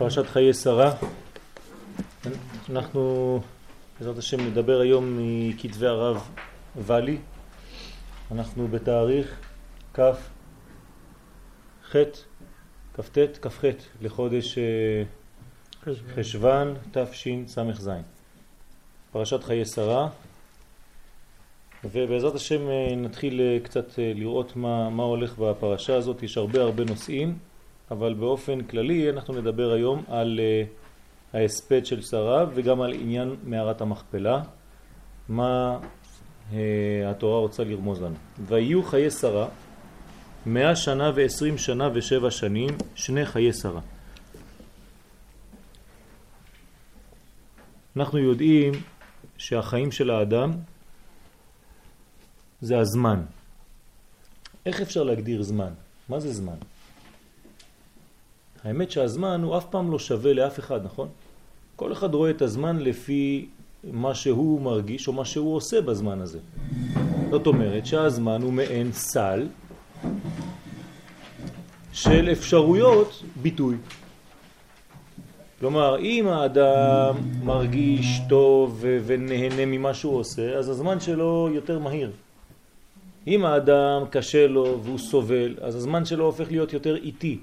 פרשת חיי שרה. אנחנו בעזרת השם נדבר היום מכתבי הרב ואלי. אנחנו בתאריך כ' ח' כ"ט כ"ח לחודש אה, חשוון תשס"ז. פרשת חיי שרה. ובעזרת השם אה, נתחיל אה, קצת לראות מה, מה הולך בפרשה הזאת. יש הרבה הרבה נושאים. אבל באופן כללי אנחנו נדבר היום על uh, ההספד של שרה וגם על עניין מערת המכפלה, מה uh, התורה רוצה לרמוז לנו. ויהיו חיי שרה מאה שנה ועשרים שנה ושבע שנים, שני חיי שרה. אנחנו יודעים שהחיים של האדם זה הזמן. איך אפשר להגדיר זמן? מה זה זמן? האמת שהזמן הוא אף פעם לא שווה לאף אחד, נכון? כל אחד רואה את הזמן לפי מה שהוא מרגיש או מה שהוא עושה בזמן הזה. זאת אומרת שהזמן הוא מעין סל של אפשרויות ביטוי. כלומר, אם האדם מרגיש טוב ונהנה ממה שהוא עושה, אז הזמן שלו יותר מהיר. אם האדם קשה לו והוא סובל, אז הזמן שלו הופך להיות יותר איטי.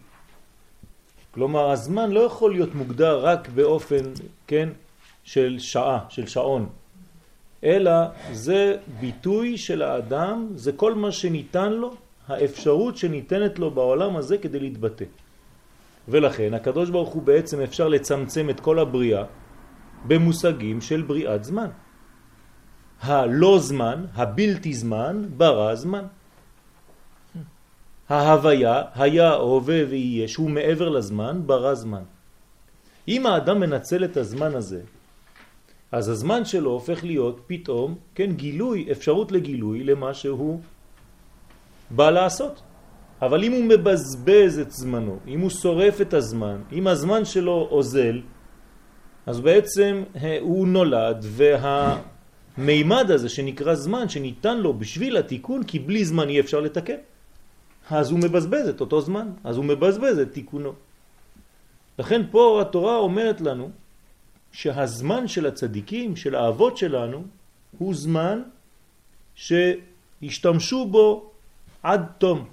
כלומר, הזמן לא יכול להיות מוגדר רק באופן, כן, של שעה, של שעון, אלא זה ביטוי של האדם, זה כל מה שניתן לו, האפשרות שניתנת לו בעולם הזה כדי להתבטא. ולכן הקדוש ברוך הוא בעצם אפשר לצמצם את כל הבריאה במושגים של בריאת זמן. הלא זמן, הבלתי זמן, ברא זמן. ההוויה, היה, הווה ויהיה, שהוא מעבר לזמן, ברא זמן. אם האדם מנצל את הזמן הזה, אז הזמן שלו הופך להיות פתאום, כן, גילוי, אפשרות לגילוי למה שהוא בא לעשות. אבל אם הוא מבזבז את זמנו, אם הוא שורף את הזמן, אם הזמן שלו אוזל, אז בעצם אה, הוא נולד והמימד הזה שנקרא זמן שניתן לו בשביל התיקון, כי בלי זמן אי אפשר לתקן. אז הוא מבזבז את אותו זמן, אז הוא מבזבז את תיקונו. לכן פה התורה אומרת לנו שהזמן של הצדיקים, של האבות שלנו, הוא זמן שהשתמשו בו עד תום.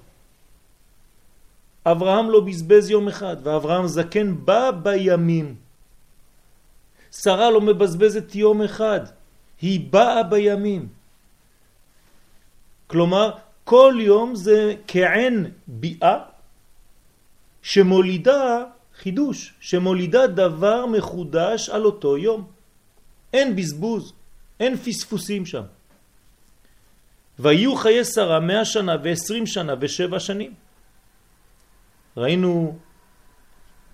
אברהם לא בזבז יום אחד, ואברהם זקן בא בימים. שרה לא מבזבזת יום אחד, היא באה בימים. כלומר, כל יום זה כעין ביאה שמולידה חידוש, שמולידה דבר מחודש על אותו יום. אין בזבוז, אין פספוסים שם. ויהיו חיי שרה מאה שנה ועשרים שנה ושבע שנים. ראינו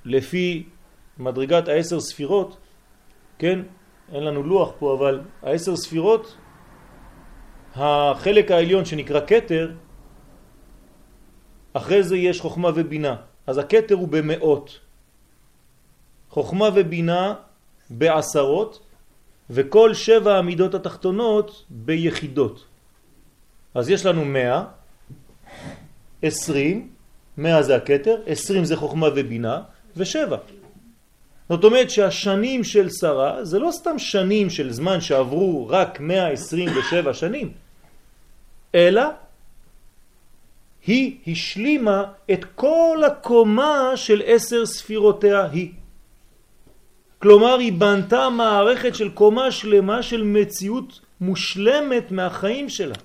לפי מדרגת העשר ספירות, כן, אין לנו לוח פה, אבל העשר ספירות החלק העליון שנקרא קטר, אחרי זה יש חוכמה ובינה. אז הקטר הוא במאות. חוכמה ובינה בעשרות, וכל שבע המידות התחתונות ביחידות. אז יש לנו מאה, עשרים, מאה זה הקטר, עשרים זה חוכמה ובינה, ושבע. זאת אומרת שהשנים של שרה זה לא סתם שנים של זמן שעברו רק 127 שנים, אלא היא השלימה את כל הקומה של עשר ספירותיה היא. כלומר היא בנתה מערכת של קומה שלמה של מציאות מושלמת מהחיים שלה.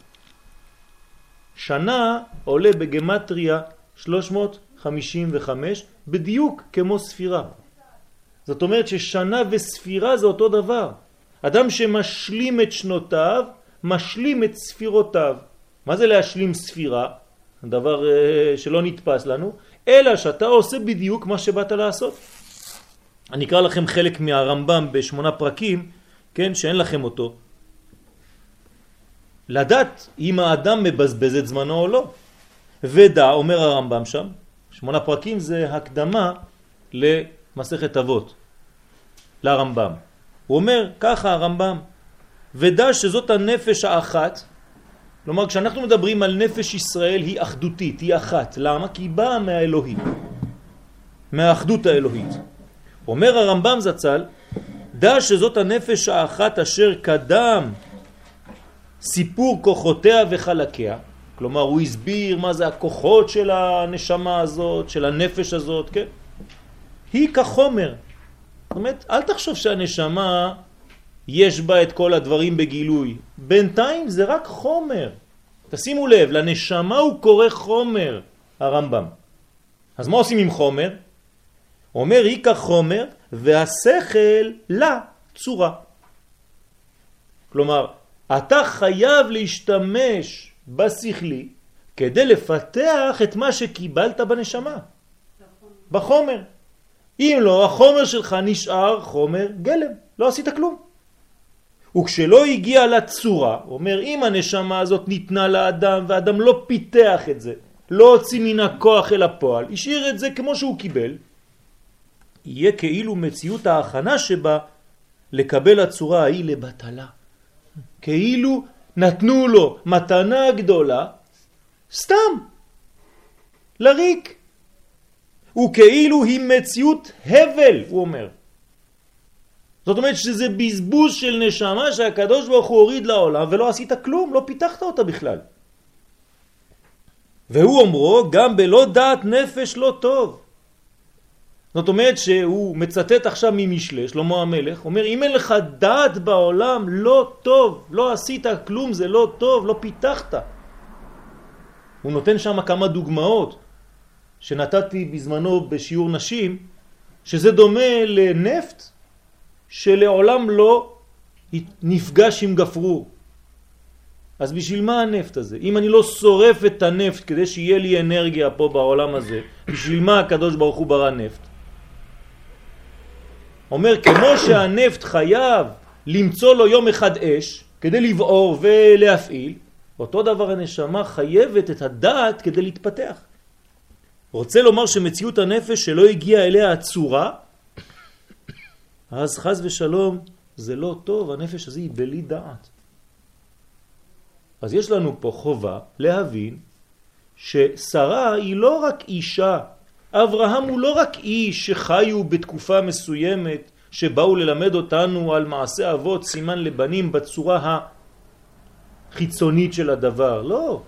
שנה עולה בגמטריה 355 בדיוק כמו ספירה. זאת אומרת ששנה וספירה זה אותו דבר. אדם שמשלים את שנותיו, משלים את ספירותיו. מה זה להשלים ספירה? דבר uh, שלא נתפס לנו, אלא שאתה עושה בדיוק מה שבאת לעשות. אני אקרא לכם חלק מהרמב"ם בשמונה פרקים, כן, שאין לכם אותו. לדעת אם האדם מבזבז את זמנו או לא. ודע, אומר הרמב"ם שם, שמונה פרקים זה הקדמה למסכת אבות, לרמב"ם. הוא אומר ככה הרמב"ם, ודע שזאת הנפש האחת כלומר, כשאנחנו מדברים על נפש ישראל היא אחדותית, היא אחת. למה? כי היא באה מהאלוהים, מהאחדות האלוהית. אומר הרמב"ם זצ"ל, דע שזאת הנפש האחת אשר קדם סיפור כוחותיה וחלקיה, כלומר הוא הסביר מה זה הכוחות של הנשמה הזאת, של הנפש הזאת, כן? היא כחומר. זאת אומרת, אל תחשוב שהנשמה יש בה את כל הדברים בגילוי. בינתיים זה רק חומר. תשימו לב, לנשמה הוא קורא חומר, הרמב"ם. אז מה עושים עם חומר? אומר היא כחומר והשכל לה צורה. כלומר, אתה חייב להשתמש בשכלי כדי לפתח את מה שקיבלת בנשמה, בחומר. אם לא, החומר שלך נשאר חומר גלם, לא עשית כלום. וכשלא הגיע לצורה, אומר אם הנשמה הזאת ניתנה לאדם ואדם לא פיתח את זה, לא הוציא מן הכוח אל הפועל, השאיר את זה כמו שהוא קיבל, יהיה כאילו מציאות ההכנה שבה לקבל הצורה ההיא לבטלה. כאילו נתנו לו מתנה גדולה, סתם, לריק. וכאילו היא מציאות הבל, הוא אומר. זאת אומרת שזה בזבוז של נשמה שהקדוש ברוך הוא הוריד לעולם ולא עשית כלום, לא פיתחת אותה בכלל. והוא אומרו גם בלא דעת נפש לא טוב. זאת אומרת שהוא מצטט עכשיו ממשלה, שלמה המלך, אומר אם אין לך דעת בעולם לא טוב, לא עשית כלום, זה לא טוב, לא פיתחת. הוא נותן שם כמה דוגמאות שנתתי בזמנו בשיעור נשים, שזה דומה לנפט שלעולם לא נפגש עם גפרור. אז בשביל מה הנפט הזה? אם אני לא שורף את הנפט כדי שיהיה לי אנרגיה פה בעולם הזה, בשביל מה הקדוש ברוך הוא ברא נפט? אומר כמו שהנפט חייב למצוא לו יום אחד אש כדי לבעור ולהפעיל, אותו דבר הנשמה חייבת את הדעת כדי להתפתח. רוצה לומר שמציאות הנפש שלא הגיעה אליה הצורה, אז חז ושלום זה לא טוב, הנפש הזה היא בלי דעת. אז יש לנו פה חובה להבין ששרה היא לא רק אישה, אברהם הוא לא רק איש שחיו בתקופה מסוימת שבאו ללמד אותנו על מעשה אבות סימן לבנים בצורה החיצונית של הדבר, לא.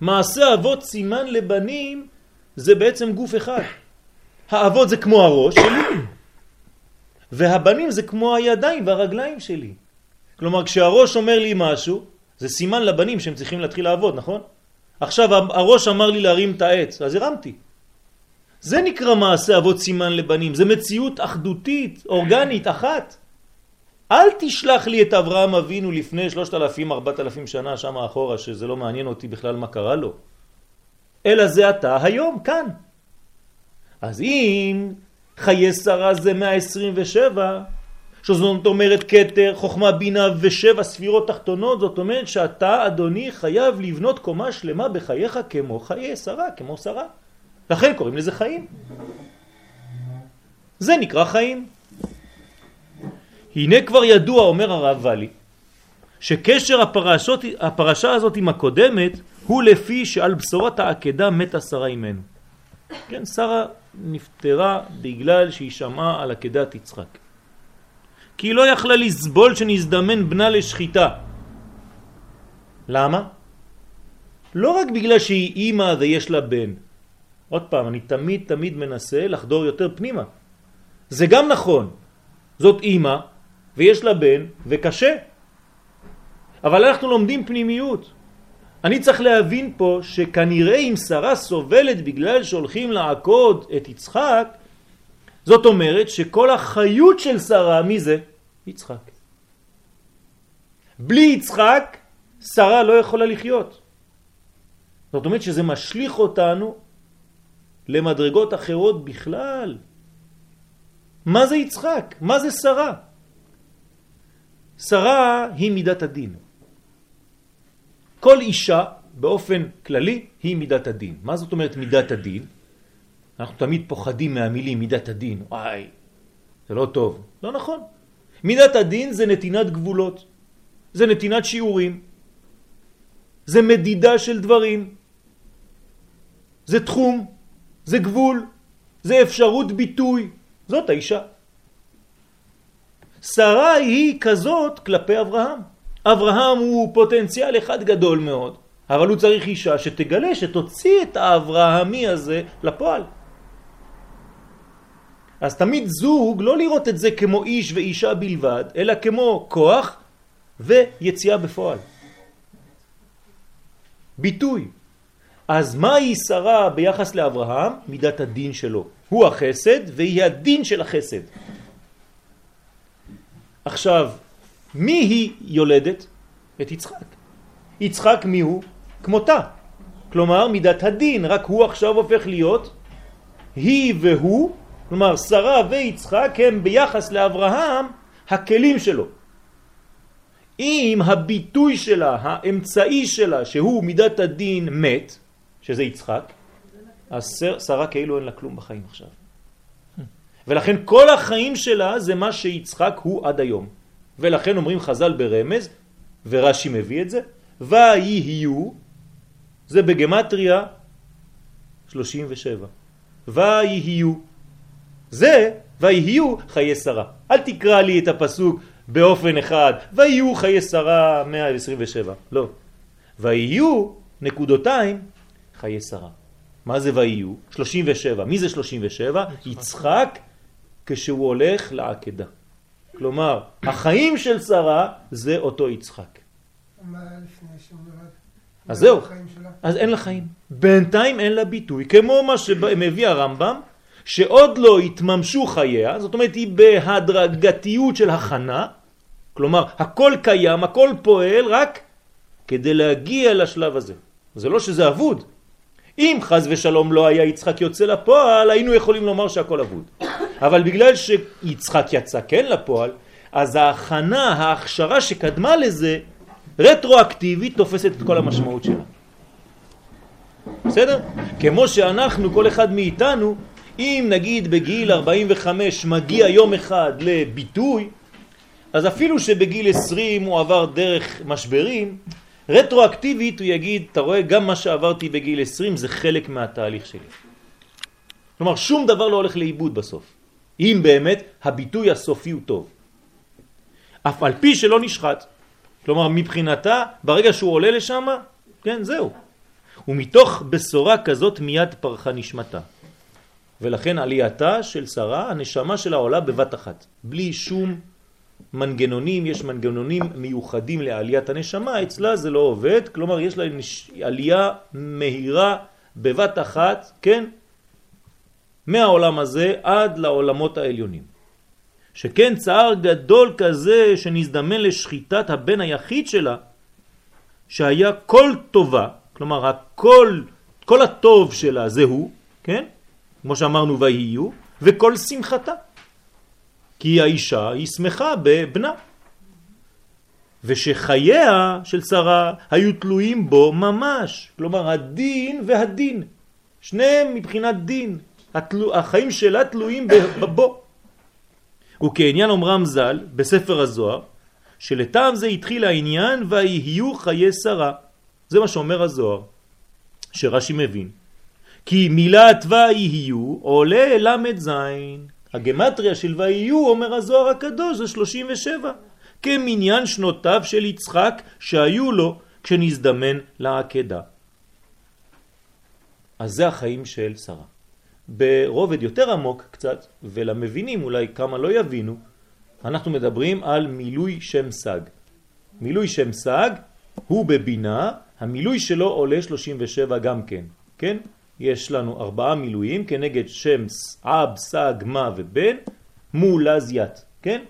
מעשה אבות סימן לבנים זה בעצם גוף אחד. האבות זה כמו הראש שלי, והבנים זה כמו הידיים והרגליים שלי. כלומר, כשהראש אומר לי משהו, זה סימן לבנים שהם צריכים להתחיל לעבוד, נכון? עכשיו הראש אמר לי להרים את העץ, אז הרמתי. זה נקרא מעשה אבות סימן לבנים, זה מציאות אחדותית, אורגנית, אחת. אל תשלח לי את אברהם אבינו לפני שלושת אלפים, ארבעת אלפים שנה שם אחורה, שזה לא מעניין אותי בכלל מה קרה לו. אלא זה אתה היום, כאן. אז אם חיי שרה זה 127, שזאת אומרת קטר, חוכמה, בינה ושבע ספירות תחתונות, זאת אומרת שאתה, אדוני, חייב לבנות קומה שלמה בחייך כמו חיי שרה, כמו שרה. לכן קוראים לזה חיים. זה נקרא חיים. הנה כבר ידוע, אומר הרב ואלי, שקשר הפרשות, הפרשה הזאת עם הקודמת הוא לפי שעל בשורת העקדה מתה שרה אימנו. כן, שרה נפטרה בגלל שהיא שמעה על עקדת יצחק. כי היא לא יכלה לסבול שנזדמן בנה לשחיטה. למה? לא רק בגלל שהיא אימא ויש לה בן. עוד פעם, אני תמיד תמיד מנסה לחדור יותר פנימה. זה גם נכון. זאת אימא ויש לה בן וקשה. אבל אנחנו לומדים פנימיות. אני צריך להבין פה שכנראה אם שרה סובלת בגלל שהולכים לעקוד את יצחק, זאת אומרת שכל החיות של שרה, מי זה? יצחק. בלי יצחק, שרה לא יכולה לחיות. זאת אומרת שזה משליך אותנו למדרגות אחרות בכלל. מה זה יצחק? מה זה שרה? שרה היא מידת הדין. כל אישה באופן כללי היא מידת הדין. מה זאת אומרת מידת הדין? אנחנו תמיד פוחדים מהמילים מידת הדין. וואי, זה לא טוב. לא נכון. מידת הדין זה נתינת גבולות. זה נתינת שיעורים. זה מדידה של דברים. זה תחום. זה גבול. זה אפשרות ביטוי. זאת האישה. שרה היא כזאת כלפי אברהם. אברהם הוא פוטנציאל אחד גדול מאוד, אבל הוא צריך אישה שתגלה, שתוציא את האברהמי הזה לפועל. אז תמיד זוג, לא לראות את זה כמו איש ואישה בלבד, אלא כמו כוח ויציאה בפועל. ביטוי. אז מהי שרה ביחס לאברהם? מידת הדין שלו. הוא החסד והיא הדין של החסד. עכשיו, מי היא יולדת? את יצחק. יצחק מי הוא? כמותה. כלומר, מידת הדין, רק הוא עכשיו הופך להיות היא והוא, כלומר, שרה ויצחק הם ביחס לאברהם הכלים שלו. אם הביטוי שלה, האמצעי שלה, שהוא מידת הדין מת, שזה יצחק, אז שרה כאילו אין לה כלום בחיים עכשיו. ולכן כל החיים שלה זה מה שיצחק הוא עד היום. ולכן אומרים חז"ל ברמז, ורש"י מביא את זה, ויהיו, זה בגמטריה 37. ויהיו. זה ויהיו חיי שרה. אל תקרא לי את הפסוק באופן אחד, ויהיו חיי שרה 127. לא. ויהיו נקודותיים חיי שרה. מה זה ויהיו? 37. מי זה 37? יצחק כשהוא הולך לעקדה. כלומר, החיים של שרה זה אותו יצחק. מה לפני שהוא נולד? אז זהו, אז אין לה חיים. בינתיים אין לה ביטוי, כמו מה שמביא הרמב"ם, שעוד לא התממשו חייה, זאת אומרת היא בהדרגתיות של הכנה, כלומר הכל קיים, הכל פועל רק כדי להגיע לשלב הזה. זה לא שזה אבוד. אם חז ושלום לא היה יצחק יוצא לפועל, היינו יכולים לומר שהכל אבוד. אבל בגלל שיצחק יצא כן לפועל, אז ההכנה, ההכשרה שקדמה לזה, רטרואקטיבית תופסת את כל המשמעות שלה. בסדר? כמו שאנחנו, כל אחד מאיתנו, אם נגיד בגיל 45 מגיע יום אחד לביטוי, אז אפילו שבגיל 20 הוא עבר דרך משברים, רטרואקטיבית הוא יגיד, אתה רואה, גם מה שעברתי בגיל 20 זה חלק מהתהליך שלי. כלומר, שום דבר לא הולך לאיבוד בסוף, אם באמת הביטוי הסופי הוא טוב. אף על פי שלא נשחט. כלומר, מבחינתה, ברגע שהוא עולה לשם, כן, זהו. ומתוך בשורה כזאת מיד פרחה נשמתה. ולכן עלייתה של שרה, הנשמה שלה עולה בבת אחת, בלי שום מנגנונים, יש מנגנונים מיוחדים לעליית הנשמה, אצלה זה לא עובד, כלומר יש לה עלייה מהירה בבת אחת, כן? מהעולם הזה עד לעולמות העליונים. שכן צער גדול כזה שנזדמן לשחיטת הבן היחיד שלה, שהיה כל טובה, כלומר הכל, כל הטוב שלה זה הוא, כן? כמו שאמרנו ויהיו, וכל שמחתה. כי האישה היא שמחה בבנה. ושחייה של שרה היו תלויים בו ממש, כלומר הדין והדין, שניהם מבחינת דין, התלו, החיים שלה תלויים בו. וכעניין אומרם ז"ל בספר הזוהר, שלטעם זה התחיל העניין ויהיו חיי שרה. זה מה שאומר הזוהר, שרש"י מבין. כי מילת ויהיו עולה למד זין. הגמטריה של ויהיו, אומר הזוהר הקדוש, זה 37. כמניין שנותיו של יצחק שהיו לו כשנזדמן לעקדה. אז זה החיים של שרה. ברובד יותר עמוק קצת, ולמבינים אולי כמה לא יבינו, אנחנו מדברים על מילוי שם סג. מילוי שם סג הוא בבינה, המילוי שלו עולה 37 גם כן, כן? יש לנו ארבעה מילואים כנגד שם אב, סג, מה ובן, מול לזיית, כן?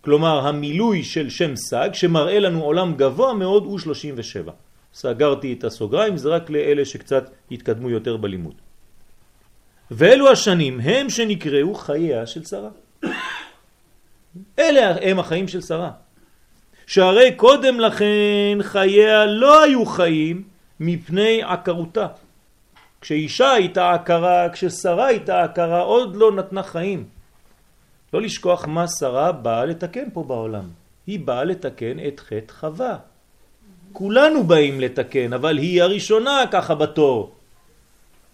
כלומר המילוי של שם סג שמראה לנו עולם גבוה מאוד הוא 37. סגרתי את הסוגריים, זה רק לאלה שקצת התקדמו יותר בלימוד. ואלו השנים הם שנקראו חייה של שרה. אלה הם החיים של שרה. שהרי קודם לכן חייה לא היו חיים מפני עקרותה. כשאישה הייתה עקרה, כששרה הייתה עקרה, עוד לא נתנה חיים. לא לשכוח מה שרה באה לתקן פה בעולם. היא באה לתקן את חטא חווה. כולנו באים לתקן, אבל היא הראשונה ככה בתור.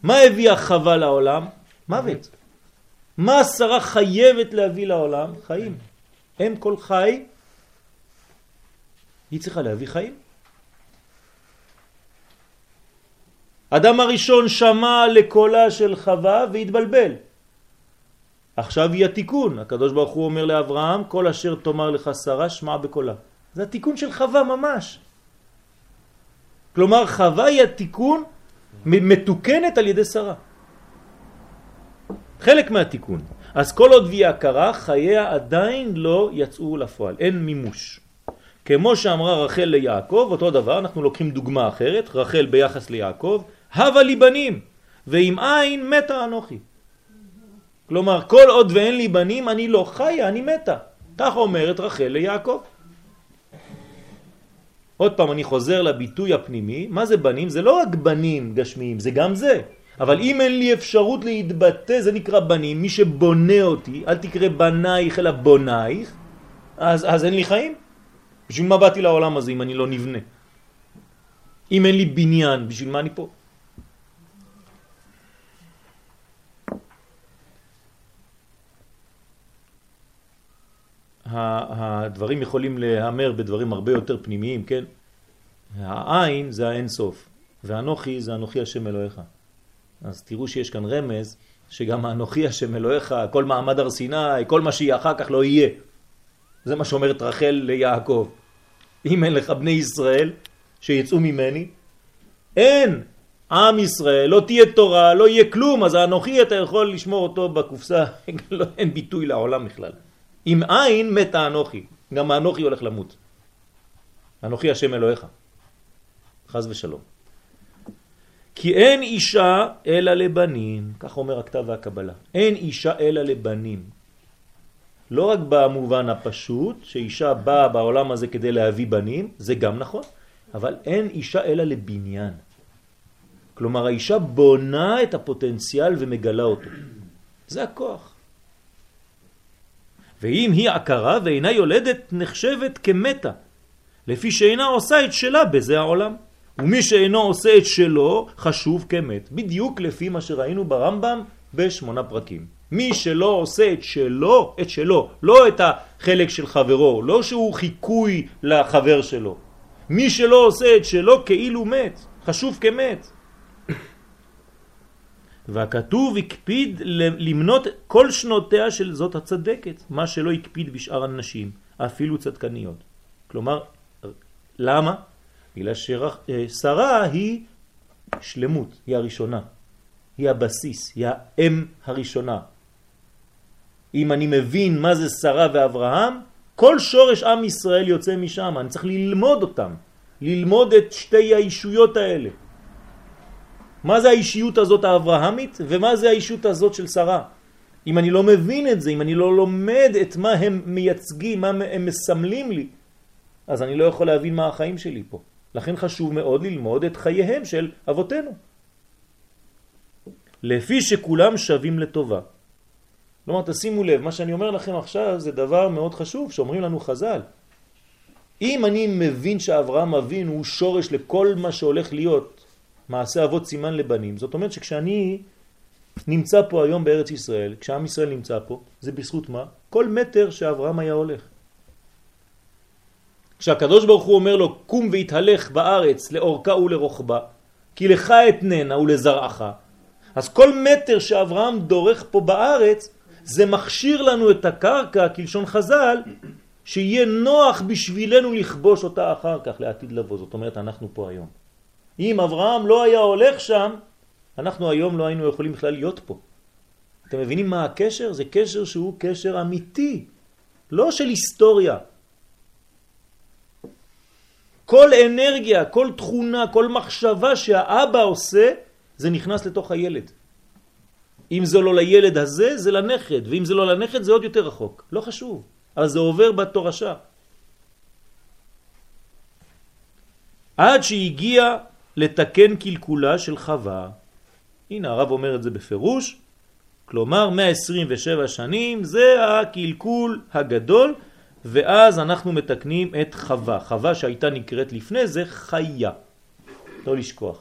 מה הביאה חווה לעולם? מוות. מה שרה חייבת להביא לעולם? חיים. אם כל חי, היא צריכה להביא חיים. אדם הראשון שמע לקולה של חווה והתבלבל. עכשיו היא התיקון. הקדוש ברוך הוא אומר לאברהם, כל אשר תאמר לך שרה שמע בקולה. זה התיקון של חווה ממש. כלומר, חווה היא התיקון מתוקנת על ידי שרה. חלק מהתיקון. אז כל עוד והיא הכרה, חייה עדיין לא יצאו לפועל, אין מימוש. כמו שאמרה רחל ליעקב, אותו דבר, אנחנו לוקחים דוגמה אחרת, רחל ביחס ליעקב, הווה לי בנים, ועם עין מתה אנוכי. כלומר, כל עוד ואין לי בנים, אני לא חיה, אני מתה. כך אומרת רחל ליעקב. עוד פעם, אני חוזר לביטוי הפנימי, מה זה בנים? זה לא רק בנים גשמיים, זה גם זה. אבל אם אין לי אפשרות להתבטא, זה נקרא בנים. מי שבונה אותי, אל תקרא בנייך אלא בונייך, אז, אז אין לי חיים. בשביל מה באתי לעולם הזה אם אני לא נבנה? אם אין לי בניין, בשביל מה אני פה? הדברים יכולים להיאמר בדברים הרבה יותר פנימיים, כן? העין זה האין סוף, ואנוכי זה אנוכי השם אלוהיך. אז תראו שיש כאן רמז שגם האנוכי השם אלוהיך, כל מעמד הר סיני, כל מה שיהיה אחר כך לא יהיה. זה מה שאומרת רחל ליעקב. אם אין לך בני ישראל שיצאו ממני, אין עם ישראל, לא תהיה תורה, לא יהיה כלום, אז האנוכי אתה יכול לשמור אותו בקופסה, לא, אין ביטוי לעולם בכלל. אם אין מתה אנוכי, גם האנוכי הולך למות. אנוכי השם אלוהיך. חז ושלום. כי אין אישה אלא לבנים, כך אומר הכתב והקבלה. אין אישה אלא לבנים. לא רק במובן הפשוט, שאישה באה בעולם הזה כדי להביא בנים, זה גם נכון, אבל אין אישה אלא לבניין. כלומר, האישה בונה את הפוטנציאל ומגלה אותו. זה הכוח. ואם היא עקרה ואינה יולדת, נחשבת כמתה, לפי שאינה עושה את שלה בזה העולם. ומי שאינו עושה את שלו חשוב כמת, בדיוק לפי מה שראינו ברמב"ם בשמונה פרקים. מי שלא עושה את שלו, את שלו, לא את החלק של חברו, לא שהוא חיקוי לחבר שלו. מי שלא עושה את שלו כאילו מת, חשוב כמת. והכתוב הקפיד למנות כל שנותיה של זאת הצדקת, מה שלא הקפיד בשאר הנשים, אפילו צדקניות. כלומר, למה? בגלל ששרה היא שלמות, היא הראשונה, היא הבסיס, היא האם הראשונה. אם אני מבין מה זה שרה ואברהם, כל שורש עם ישראל יוצא משם, אני צריך ללמוד אותם, ללמוד את שתי האישויות האלה. מה זה האישיות הזאת האברהמית ומה זה האישיות הזאת של שרה? אם אני לא מבין את זה, אם אני לא לומד את מה הם מייצגים, מה הם מסמלים לי, אז אני לא יכול להבין מה החיים שלי פה. לכן חשוב מאוד ללמוד את חייהם של אבותינו. לפי שכולם שווים לטובה. כלומר, תשימו לב, מה שאני אומר לכם עכשיו זה דבר מאוד חשוב, שאומרים לנו חז"ל. אם אני מבין שאברהם אבינו הוא שורש לכל מה שהולך להיות מעשה אבות סימן לבנים, זאת אומרת שכשאני נמצא פה היום בארץ ישראל, כשעם ישראל נמצא פה, זה בזכות מה? כל מטר שאברהם היה הולך. כשהקדוש ברוך הוא אומר לו, קום והתהלך בארץ לאורכה ולרוחבה, כי לך אתננה ולזרעך, אז כל מטר שאברהם דורך פה בארץ, זה מכשיר לנו את הקרקע, כלשון חז"ל, שיהיה נוח בשבילנו לכבוש אותה אחר כך לעתיד לבוא. זאת אומרת, אנחנו פה היום. אם אברהם לא היה הולך שם, אנחנו היום לא היינו יכולים בכלל להיות פה. אתם מבינים מה הקשר? זה קשר שהוא קשר אמיתי, לא של היסטוריה. כל אנרגיה, כל תכונה, כל מחשבה שהאבא עושה, זה נכנס לתוך הילד. אם זה לא לילד הזה, זה לנכד, ואם זה לא לנכד, זה עוד יותר רחוק. לא חשוב, אבל זה עובר בתורשה. עד שהגיע לתקן קלקולה של חווה. הנה הרב אומר את זה בפירוש, כלומר 127 שנים זה הקלקול הגדול ואז אנחנו מתקנים את חווה. חווה שהייתה נקראת לפני זה חיה. לא לשכוח.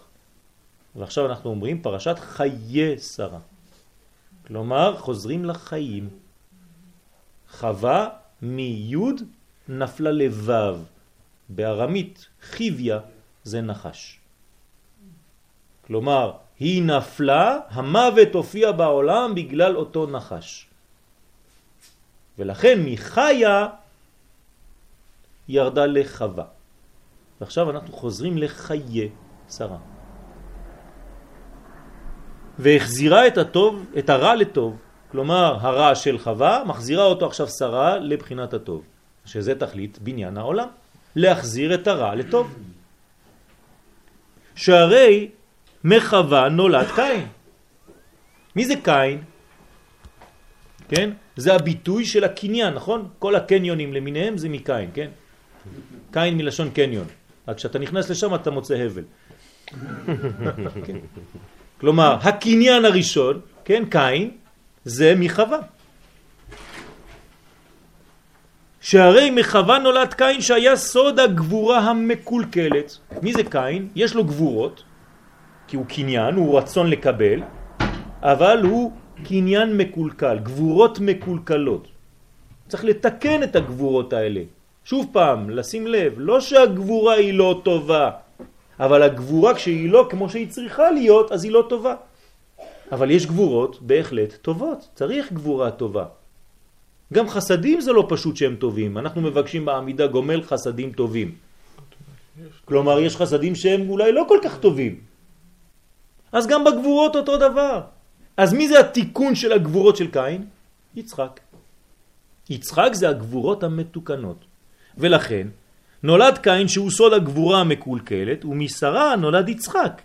ועכשיו אנחנו אומרים פרשת חיי שרה. כלומר חוזרים לחיים. חווה מיוד נפלה לבב. בארמית חיביה זה נחש. כלומר, היא נפלה, המוות הופיע בעולם בגלל אותו נחש. ולכן מחיה ירדה לחווה. ועכשיו אנחנו חוזרים לחיי שרה. והחזירה את הטוב, את הרע לטוב. כלומר, הרע של חווה מחזירה אותו עכשיו שרה לבחינת הטוב, שזה תכלית בניין העולם, להחזיר את הרע לטוב. שהרי מחווה נולד קין. מי זה קין? כן? זה הביטוי של הקניין, נכון? כל הקניונים למיניהם זה מקין, כן? קין מלשון קניון. רק כשאתה נכנס לשם אתה מוצא הבל. כן. כלומר, הקניין הראשון, כן, קין, זה מחווה. שהרי מחווה נולד קין שהיה סוד הגבורה המקולקלת. מי זה קין? יש לו גבורות, כי הוא קניין, הוא רצון לקבל, אבל הוא קניין מקולקל, גבורות מקולקלות. צריך לתקן את הגבורות האלה. שוב פעם, לשים לב, לא שהגבורה היא לא טובה, אבל הגבורה כשהיא לא כמו שהיא צריכה להיות, אז היא לא טובה. אבל יש גבורות בהחלט טובות, צריך גבורה טובה. גם חסדים זה לא פשוט שהם טובים, אנחנו מבקשים בעמידה גומל חסדים טובים. כלומר, יש חסדים שהם אולי לא כל כך טובים. אז גם בגבורות אותו דבר. אז מי זה התיקון של הגבורות של קין? יצחק. יצחק זה הגבורות המתוקנות. ולכן נולד קין שהוא סוד הגבורה המקולקלת, ומשרה נולד יצחק,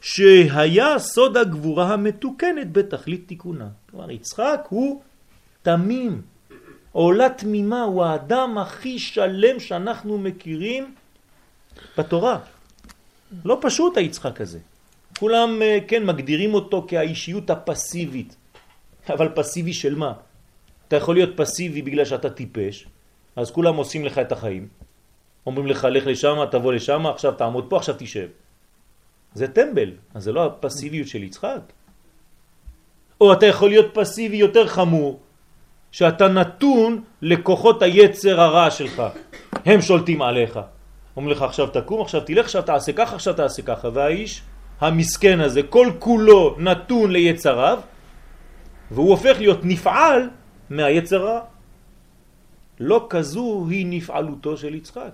שהיה סוד הגבורה המתוקנת בתכלית תיקונה. כלומר, יצחק הוא תמים, עולה תמימה, הוא האדם הכי שלם שאנחנו מכירים בתורה. לא פשוט היצחק הזה. כולם, אה, כן, מגדירים אותו כאישיות הפסיבית. אבל פסיבי של מה? אתה יכול להיות פסיבי בגלל שאתה טיפש, אז כולם עושים לך את החיים. אומרים לך, לך לשם, תבוא לשם, עכשיו תעמוד פה, עכשיו תשב. זה טמבל, אז זה לא הפסיביות של יצחק. או אתה יכול להיות פסיבי יותר חמור, שאתה נתון לכוחות היצר הרע שלך. הם שולטים עליך. אומרים לך, עכשיו תקום, עכשיו תלך, עכשיו תעשה ככה, עכשיו תעשה ככה. והאיש המסכן הזה, כל כולו נתון ליצריו, והוא הופך להיות נפעל מהיצר הרע. לא כזו היא נפעלותו של יצחק.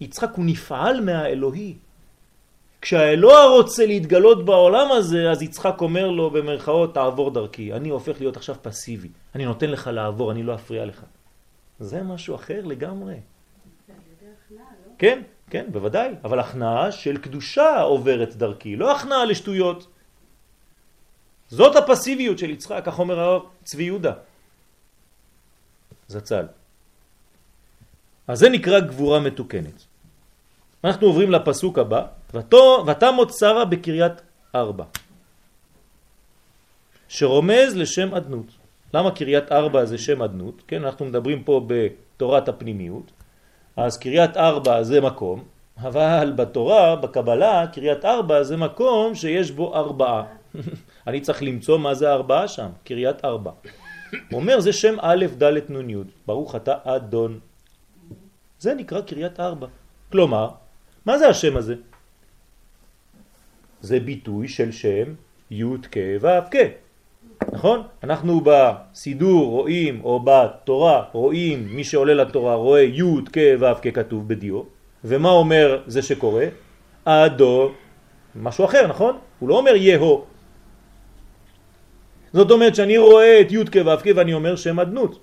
יצחק הוא נפעל מהאלוהי. כשהאלוה רוצה להתגלות בעולם הזה, אז יצחק אומר לו במרכאות, תעבור דרכי. אני הופך להיות עכשיו פסיבי. אני נותן לך לעבור, אני לא אפריע לך. זה משהו אחר לגמרי. כן, כן, בוודאי. אבל הכנעה של קדושה עוברת דרכי, לא הכנעה לשטויות. זאת הפסיביות של יצחק, כך אומר צבי יהודה. זצ"ל. אז זה נקרא גבורה מתוקנת. אנחנו עוברים לפסוק הבא, ותמות שרה בקריית ארבע, שרומז לשם אדנות. למה קריית ארבע זה שם אדנות? כן, אנחנו מדברים פה בתורת הפנימיות, אז קריית ארבע זה מקום, אבל בתורה, בקבלה, קריית ארבע זה מקום שיש בו ארבעה. אני צריך למצוא מה זה ארבעה שם, קריית ארבע. הוא אומר זה שם א' ד' נ' י', ברוך אתה אדון. זה נקרא קריית ארבע. כלומר, מה זה השם הזה? זה ביטוי של שם י' כ' ו' כ'. נכון? אנחנו בסידור רואים, או בתורה רואים, מי שעולה לתורה רואה י' כ' ו' כ' כתוב בדיו, ומה אומר זה שקורא? אדו, משהו אחר, נכון? הוא לא אומר יהו. זאת אומרת שאני רואה את י' כ' ו' כ' ואני אומר שם אדנות.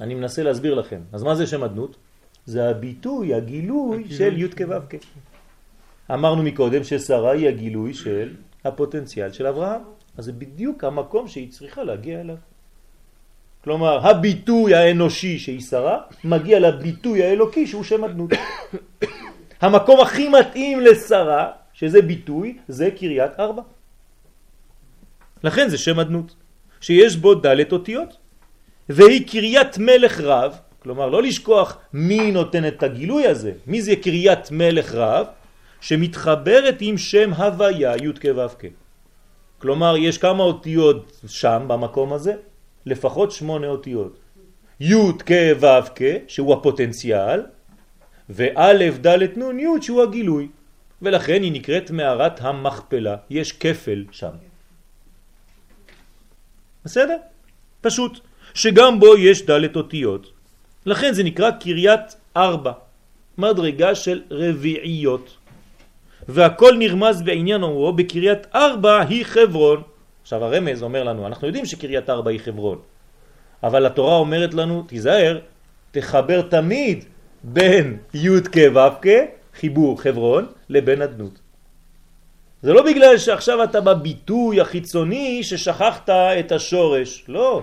אני מנסה להסביר לכם. אז מה זה שם אדנות? זה הביטוי, הגילוי של י' כו' כ'. אמרנו מקודם ששרה היא הגילוי של הפוטנציאל של אברהם. אז זה בדיוק המקום שהיא צריכה להגיע אליו. כלומר, הביטוי האנושי שהיא שרה, מגיע לביטוי האלוקי שהוא שם אדנות. המקום הכי מתאים לשרה, שזה ביטוי, זה קריית ארבע. לכן זה שם אדנות, שיש בו דלת אותיות, והיא קריית מלך רב, כלומר, לא לשכוח מי נותן את הגילוי הזה. מי זה קריית מלך רב? שמתחברת עם שם הוויה י' כ' ו' כ'. כלומר, יש כמה אותיות שם, במקום הזה? לפחות שמונה אותיות. י' כ' ו' כ', שהוא הפוטנציאל, וא' ד' נ' י' שהוא הגילוי. ולכן היא נקראת מערת המכפלה. יש כפל שם. בסדר? פשוט. שגם בו יש ד' אותיות. לכן זה נקרא קריית ארבע, מדרגה של רביעיות. והכל נרמז בעניין אומרו, בקריית ארבע היא חברון. עכשיו הרמז אומר לנו, אנחנו יודעים שקריית ארבע היא חברון, אבל התורה אומרת לנו, תיזהר, תחבר תמיד בין י' כ' ו' כ', חיבור חברון, לבין אדנות. זה לא בגלל שעכשיו אתה בביטוי החיצוני ששכחת את השורש, לא.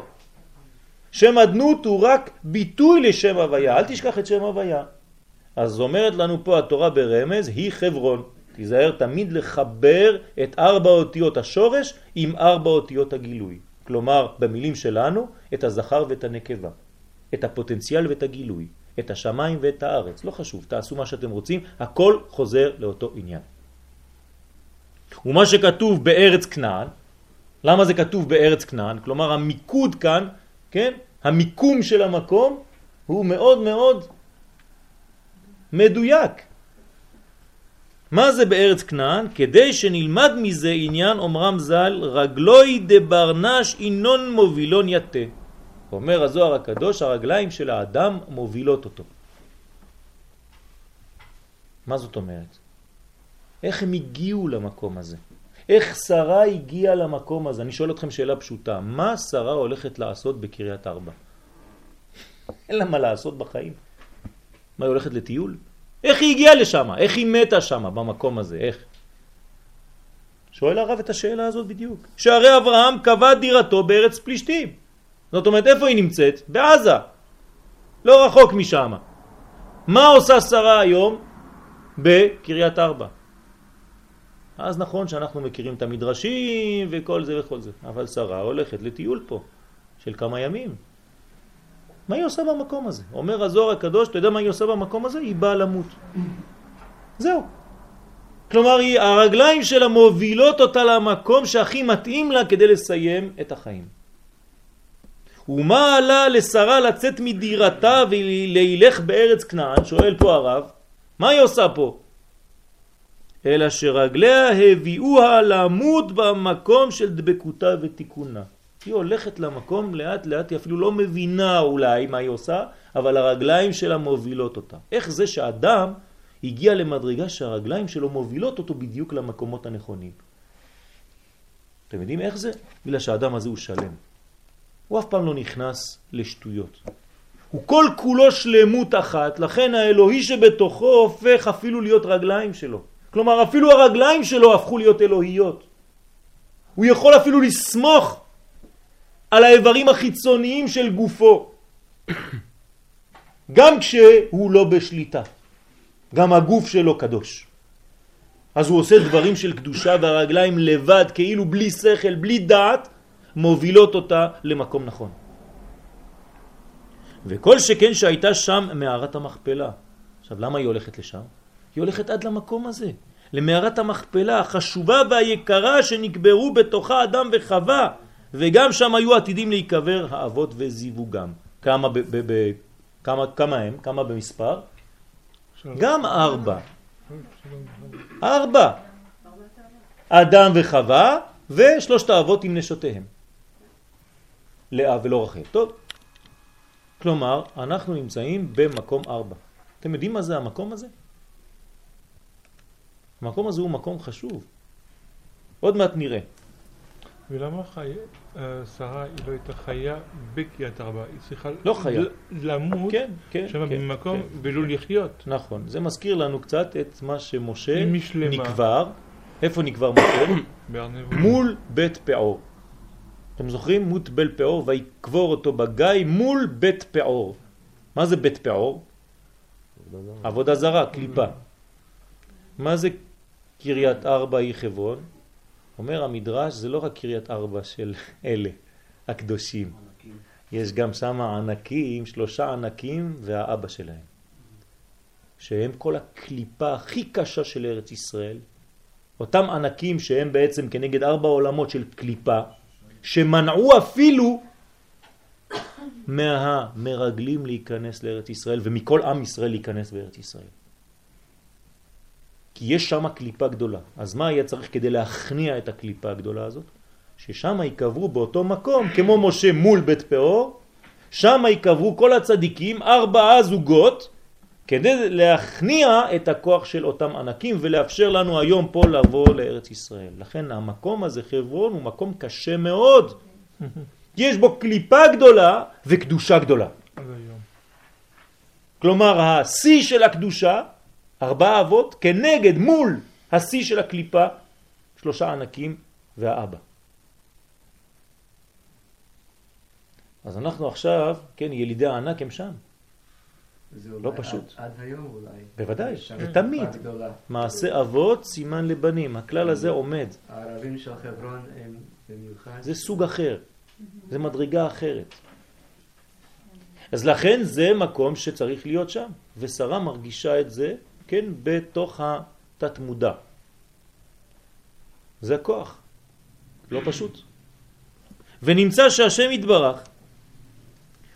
שם אדנות הוא רק ביטוי לשם הוויה, אל תשכח את שם הוויה. אז אומרת לנו פה התורה ברמז, היא חברון. תיזהר תמיד לחבר את ארבע אותיות השורש עם ארבע אותיות הגילוי. כלומר, במילים שלנו, את הזכר ואת הנקבה, את הפוטנציאל ואת הגילוי, את השמיים ואת הארץ. לא חשוב, תעשו מה שאתם רוצים, הכל חוזר לאותו עניין. ומה שכתוב בארץ כנען, למה זה כתוב בארץ כנען? כלומר, המיקוד כאן, כן? המיקום של המקום הוא מאוד מאוד מדויק. מה זה בארץ כנען? כדי שנלמד מזה עניין אומרם ז"ל רגלוי דברנש אינון מובילון יתה. אומר הזוהר הקדוש, הרגליים של האדם מובילות אותו. מה זאת אומרת? איך הם הגיעו למקום הזה? איך שרה הגיעה למקום הזה? אני שואל אתכם שאלה פשוטה, מה שרה הולכת לעשות בקריית ארבע? אין לה מה לעשות בחיים. מה, היא הולכת לטיול? איך היא הגיעה לשם? איך היא מתה שם, במקום הזה? איך? שואל הרב את השאלה הזאת בדיוק. שהרי אברהם קבע דירתו בארץ פלישתים. זאת אומרת, איפה היא נמצאת? בעזה. לא רחוק משם. מה עושה שרה היום בקריית ארבע? אז נכון שאנחנו מכירים את המדרשים וכל זה וכל זה, אבל שרה הולכת לטיול פה של כמה ימים. מה היא עושה במקום הזה? אומר הזוהר הקדוש, אתה יודע מה היא עושה במקום הזה? היא באה למות. זהו. כלומר, היא, הרגליים שלה מובילות אותה למקום שהכי מתאים לה כדי לסיים את החיים. ומה עלה לשרה לצאת מדירתה ולהילך בארץ כנען? שואל פה הרב. מה היא עושה פה? אלא שרגליה הביאוה למות במקום של דבקותה ותיקונה. היא הולכת למקום לאט לאט, היא אפילו לא מבינה אולי מה היא עושה, אבל הרגליים שלה מובילות אותה. איך זה שאדם הגיע למדרגה שהרגליים שלו מובילות אותו בדיוק למקומות הנכונים? אתם יודעים איך זה? בגלל שהאדם הזה הוא שלם. הוא אף פעם לא נכנס לשטויות. הוא כל כולו שלמות אחת, לכן האלוהי שבתוכו הופך אפילו להיות רגליים שלו. כלומר, אפילו הרגליים שלו הפכו להיות אלוהיות. הוא יכול אפילו לסמוך על האיברים החיצוניים של גופו, גם כשהוא לא בשליטה. גם הגוף שלו קדוש. אז הוא עושה דברים של קדושה והרגליים לבד, כאילו בלי שכל, בלי דעת, מובילות אותה למקום נכון. וכל שכן שהייתה שם מערת המכפלה. עכשיו, למה היא הולכת לשם? היא הולכת עד למקום הזה, למערת המכפלה החשובה והיקרה שנקברו בתוכה אדם וחווה, וגם שם היו עתידים להיקבר האבות וזיווגם. כמה, ב, ב, ב, כמה, כמה הם? כמה במספר? גם ארבע. ארבע. אדם וחווה ושלושת האבות עם נשותיהם. לאה ולא רחל. טוב. כלומר, אנחנו נמצאים במקום ארבע. אתם יודעים מה זה המקום הזה? המקום הזה הוא מקום חשוב. עוד מעט נראה. ולמה חי... שרה היא לא הייתה חיה בקריית ארבע, היא צריכה לא חיה. למות כן, כן, שם כן, במקום כן, ולא כן. לחיות. נכון. זה מזכיר לנו קצת את מה שמשה אם היא שלמה. נקבר. איפה נקבר משה? מול בית פאור. אתם זוכרים? מות בל פאור ויקבור אותו בגיא מול בית פאור. מה זה בית פאור? עבודה זרה, קליפה. מה זה קריית ארבע היא חברון? אומר המדרש, זה לא רק קריית ארבע של אלה, הקדושים. יש גם שם ענקים, שלושה ענקים והאבא שלהם. שהם כל הקליפה הכי קשה של ארץ ישראל. אותם ענקים שהם בעצם כנגד ארבע עולמות של קליפה, שמנעו אפילו מהמרגלים להיכנס לארץ ישראל ומכל עם ישראל להיכנס בארץ ישראל. כי יש שם קליפה גדולה. אז מה היה צריך כדי להכניע את הקליפה הגדולה הזאת? ששם ייקברו באותו מקום, כמו משה מול בית פאור, שם ייקברו כל הצדיקים, ארבעה זוגות, כדי להכניע את הכוח של אותם ענקים ולאפשר לנו היום פה לבוא לארץ ישראל. לכן המקום הזה, חברון, הוא מקום קשה מאוד. יש בו קליפה גדולה וקדושה גדולה. כלומר, השיא של הקדושה, ארבעה אבות, כנגד מול השיא של הקליפה, שלושה ענקים והאבא. אז אנחנו עכשיו, כן, ילידי הענק הם שם. לא פשוט. עד, עד היום אולי. בוודאי, ותמיד. מעשה אבות, סימן לבנים. הכלל הזה עומד. הערבים של חברון הם במיוחד. זה סוג אחר. זה מדרגה אחרת. אז לכן זה מקום שצריך להיות שם. ושרה מרגישה את זה, כן, בתוך התת מודע. זה הכוח. לא פשוט. ונמצא שהשם יתברך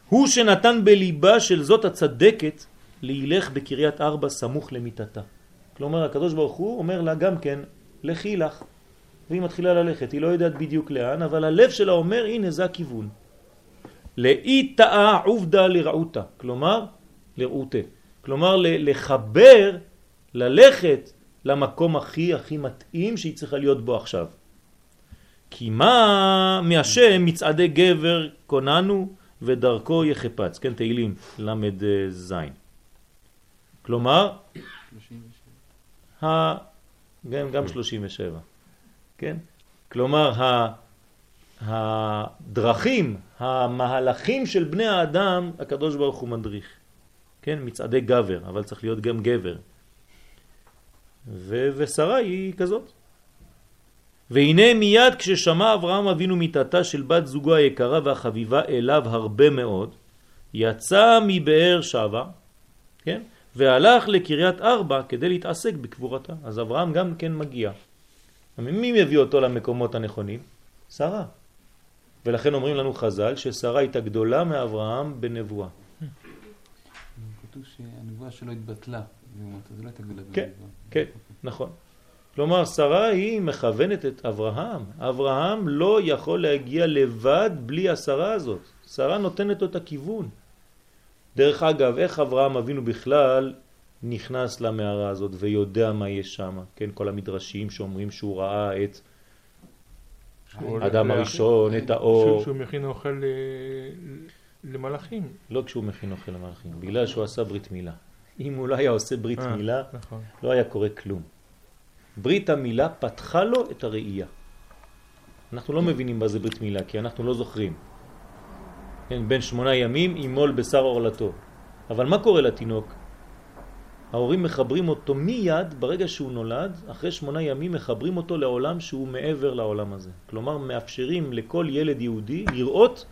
הוא שנתן בליבה של זאת הצדקת להילך בקריית ארבע סמוך למיטתה. כלומר, הקדוש ברוך הוא אומר לה גם כן, לכי לך. והיא מתחילה ללכת, היא לא יודעת בדיוק לאן, אבל הלב שלה אומר, הנה זה הכיוון. לאי תאה עובדה לרעותה, כלומר, לרעותה. כלומר, לחבר, ללכת למקום הכי הכי מתאים שהיא צריכה להיות בו עכשיו. כי מה מהשם מצעדי גבר קוננו ודרכו יחפץ, כן, תהילים למד זין. כלומר, ה... גם, גם 37, כן? כלומר, ה... הדרכים, המהלכים של בני האדם, הקדוש ברוך הוא מדריך. כן, מצעדי גבר, אבל צריך להיות גם גבר. ו... ושרה היא כזאת. והנה מיד כששמע אברהם אבינו מיתתה של בת זוגו היקרה והחביבה אליו הרבה מאוד, יצא מבאר שבה, כן? והלך לקריית ארבע כדי להתעסק בקבורתה. אז אברהם גם כן מגיע. מי מביא אותו למקומות הנכונים? שרה. ולכן אומרים לנו חז"ל ששרה הייתה גדולה מאברהם בנבואה. כתוב שהנבואה שלו התבטלה, זה לא הייתה גדולה כן, כן, נכון. כלומר, שרה היא מכוונת את אברהם. אברהם לא יכול להגיע לבד בלי השרה הזאת. שרה נותנת לו את הכיוון. דרך אגב, איך אברהם אבינו בכלל נכנס למערה הזאת ויודע מה יש שם? כן, כל המדרשים שאומרים שהוא ראה את האדם הראשון, את האור. כשהוא מכין אוכל למלאכים. לא כשהוא מכין אוכל למלאכים, בגלל שהוא עשה ברית מילה. אם הוא לא היה עושה ברית אה, מילה, נכון. לא היה קורה כלום. ברית המילה פתחה לו את הראייה. אנחנו לא מבינים מה זה ברית מילה, כי אנחנו לא זוכרים. כן, בין שמונה ימים ימול בשר עורלתו. אבל מה קורה לתינוק? ההורים מחברים אותו מיד, ברגע שהוא נולד, אחרי שמונה ימים מחברים אותו לעולם שהוא מעבר לעולם הזה. כלומר, מאפשרים לכל ילד יהודי לראות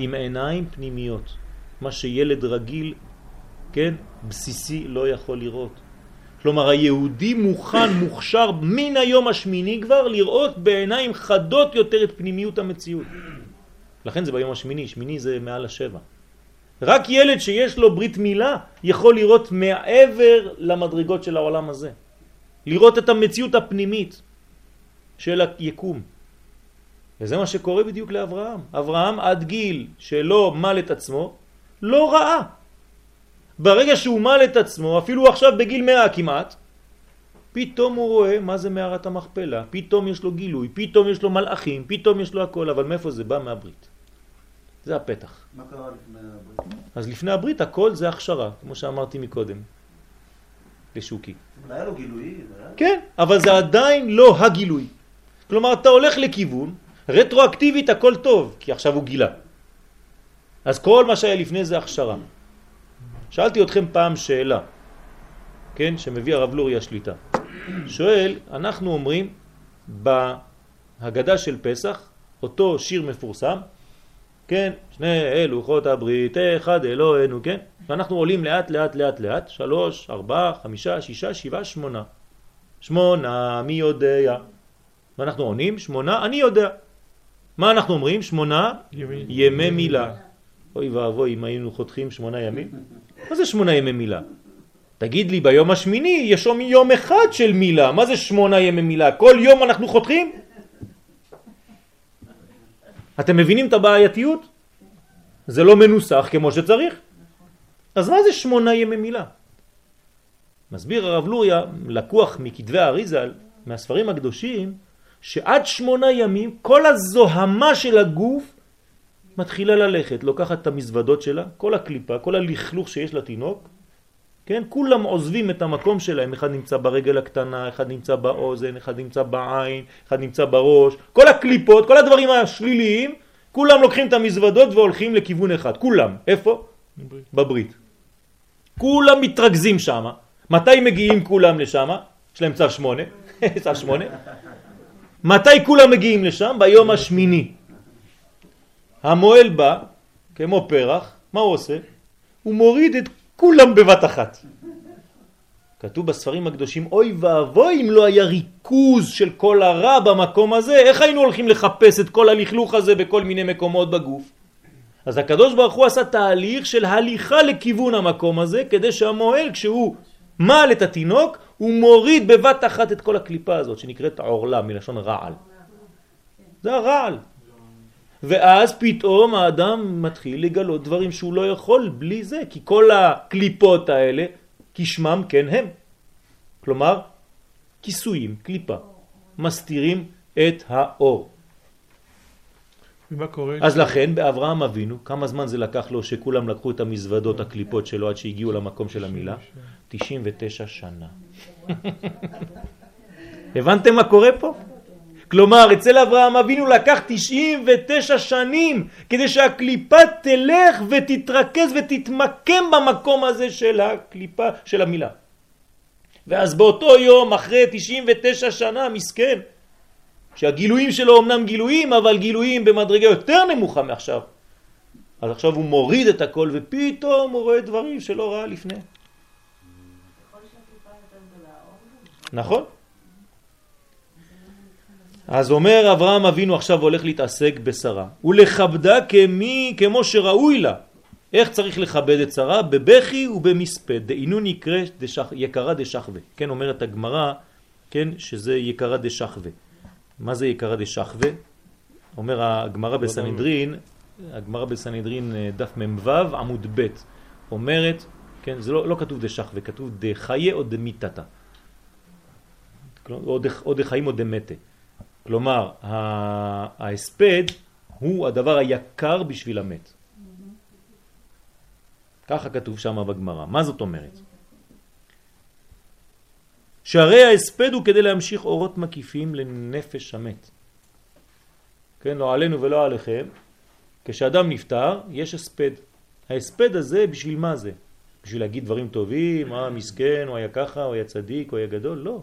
עם עיניים פנימיות. מה שילד רגיל, כן, בסיסי, לא יכול לראות. כלומר היהודי מוכן, מוכשר מן היום השמיני כבר לראות בעיניים חדות יותר את פנימיות המציאות. לכן זה ביום השמיני, שמיני זה מעל השבע. רק ילד שיש לו ברית מילה יכול לראות מעבר למדרגות של העולם הזה. לראות את המציאות הפנימית של היקום. וזה מה שקורה בדיוק לאברהם. אברהם עד גיל שלא מל את עצמו, לא ראה. ברגע שהוא מל את עצמו, אפילו עכשיו בגיל מאה כמעט, פתאום הוא רואה מה זה מערת המכפלה, פתאום יש לו גילוי, פתאום יש לו מלאכים, פתאום יש לו הכל, אבל מאיפה זה בא? מהברית. זה הפתח. מה קרה לפני הברית? אז לפני הברית הכל זה הכשרה, כמו שאמרתי מקודם, לשוקי. אבל היה לו לו... כן, אבל זה עדיין לא הגילוי. כלומר, אתה הולך לכיוון, רטרואקטיבית הכל טוב, כי עכשיו הוא גילה. אז כל מה שהיה לפני זה הכשרה. שאלתי אתכם פעם שאלה, כן, שמביא הרב לורי השליטה. שואל, אנחנו אומרים בהגדה של פסח, אותו שיר מפורסם, כן, שני אלו לוחות הברית, אחד אלוהינו, כן? ואנחנו עולים לאט לאט לאט לאט, שלוש, ארבע, חמישה, שישה, שבעה, שמונה. שמונה, מי יודע? ואנחנו עונים, שמונה, אני יודע. מה אנחנו אומרים? שמונה ימי. ימי מילה. אוי ואבוי אם היינו חותכים שמונה ימים. מה זה שמונה ימי מילה? תגיד לי, ביום השמיני יש יום, יום אחד של מילה. מה זה שמונה ימי מילה? כל יום אנחנו חותכים? אתם מבינים את הבעייתיות? זה לא מנוסח כמו שצריך. אז מה זה שמונה ימי מילה? מסביר הרב לוריה, לקוח מכתבי האריזל, מהספרים הקדושים, שעד שמונה ימים כל הזוהמה של הגוף מתחילה ללכת, לוקחת את המזוודות שלה, כל הקליפה, כל הלכלוך שיש לתינוק, כן? כולם עוזבים את המקום שלהם, אחד נמצא ברגל הקטנה, אחד נמצא באוזן, אחד נמצא בעין, אחד נמצא בראש, כל הקליפות, כל הדברים השליליים, כולם לוקחים את המזוודות והולכים לכיוון אחד, כולם. איפה? בברית. בברית. כולם מתרכזים שם. מתי מגיעים כולם לשם? יש להם צו שמונה, צו שמונה. מתי כולם מגיעים לשם? ביום השמיני. המועל בא, כמו פרח, מה הוא עושה? הוא מוריד את כולם בבת אחת. כתוב בספרים הקדושים, אוי ואבוי אם לא היה ריכוז של כל הרע במקום הזה, איך היינו הולכים לחפש את כל הלכלוך הזה בכל מיני מקומות בגוף? אז הקדוש ברוך הוא עשה תהליך של הליכה לכיוון המקום הזה, כדי שהמועל כשהוא מעל את התינוק, הוא מוריד בבת אחת את כל הקליפה הזאת, שנקראת עורלה, מלשון רעל. זה הרעל. ואז פתאום האדם מתחיל לגלות דברים שהוא לא יכול בלי זה, כי כל הקליפות האלה, כשמם כן הם. כלומר, כיסויים, קליפה, מסתירים את האור. ומה קורה? אז לכן באברהם אבינו, כמה זמן זה לקח לו שכולם לקחו את המזוודות, הקליפות שלו עד שהגיעו למקום של המילה? 99 שנה. הבנתם מה קורה פה? כלומר, אצל אברהם אבינו לקח 99 שנים כדי שהקליפה תלך ותתרכז ותתמקם במקום הזה של הקליפה, של המילה. ואז באותו יום, אחרי 99 שנה, מסכן, שהגילויים שלו אמנם גילויים, אבל גילויים במדרגה יותר נמוכה מעכשיו. אז עכשיו הוא מוריד את הכל ופתאום הוא רואה דברים שלא ראה לפני. נכון. אז אומר אברהם אבינו עכשיו הולך להתעסק בשרה ולכבדה כמי, כמו שראוי לה. איך צריך לכבד את שרה? בבכי ובמספד. דהינו נקרא דשח, יקרה דשחווה. כן, אומרת הגמרא, כן, שזה יקרה דשחווה. מה זה יקרה דשחווה? אומר הגמרא בסנהדרין, הגמרא בסנהדרין אה, דף מ"ו עמוד ב' אומרת, כן, זה לא, לא כתוב דשחווה, כתוב דחיה או דמיתתה. או דחיים או דמתה. כלומר, ההספד הוא הדבר היקר בשביל המת. ככה כתוב שם בגמרא. מה זאת אומרת? שהרי ההספד הוא כדי להמשיך אורות מקיפים לנפש המת. כן, לא עלינו ולא עליכם. כשאדם נפטר, יש הספד. ההספד הזה, בשביל מה זה? בשביל להגיד דברים טובים, אה, מסכן, הוא היה ככה, הוא היה צדיק, הוא היה גדול? לא.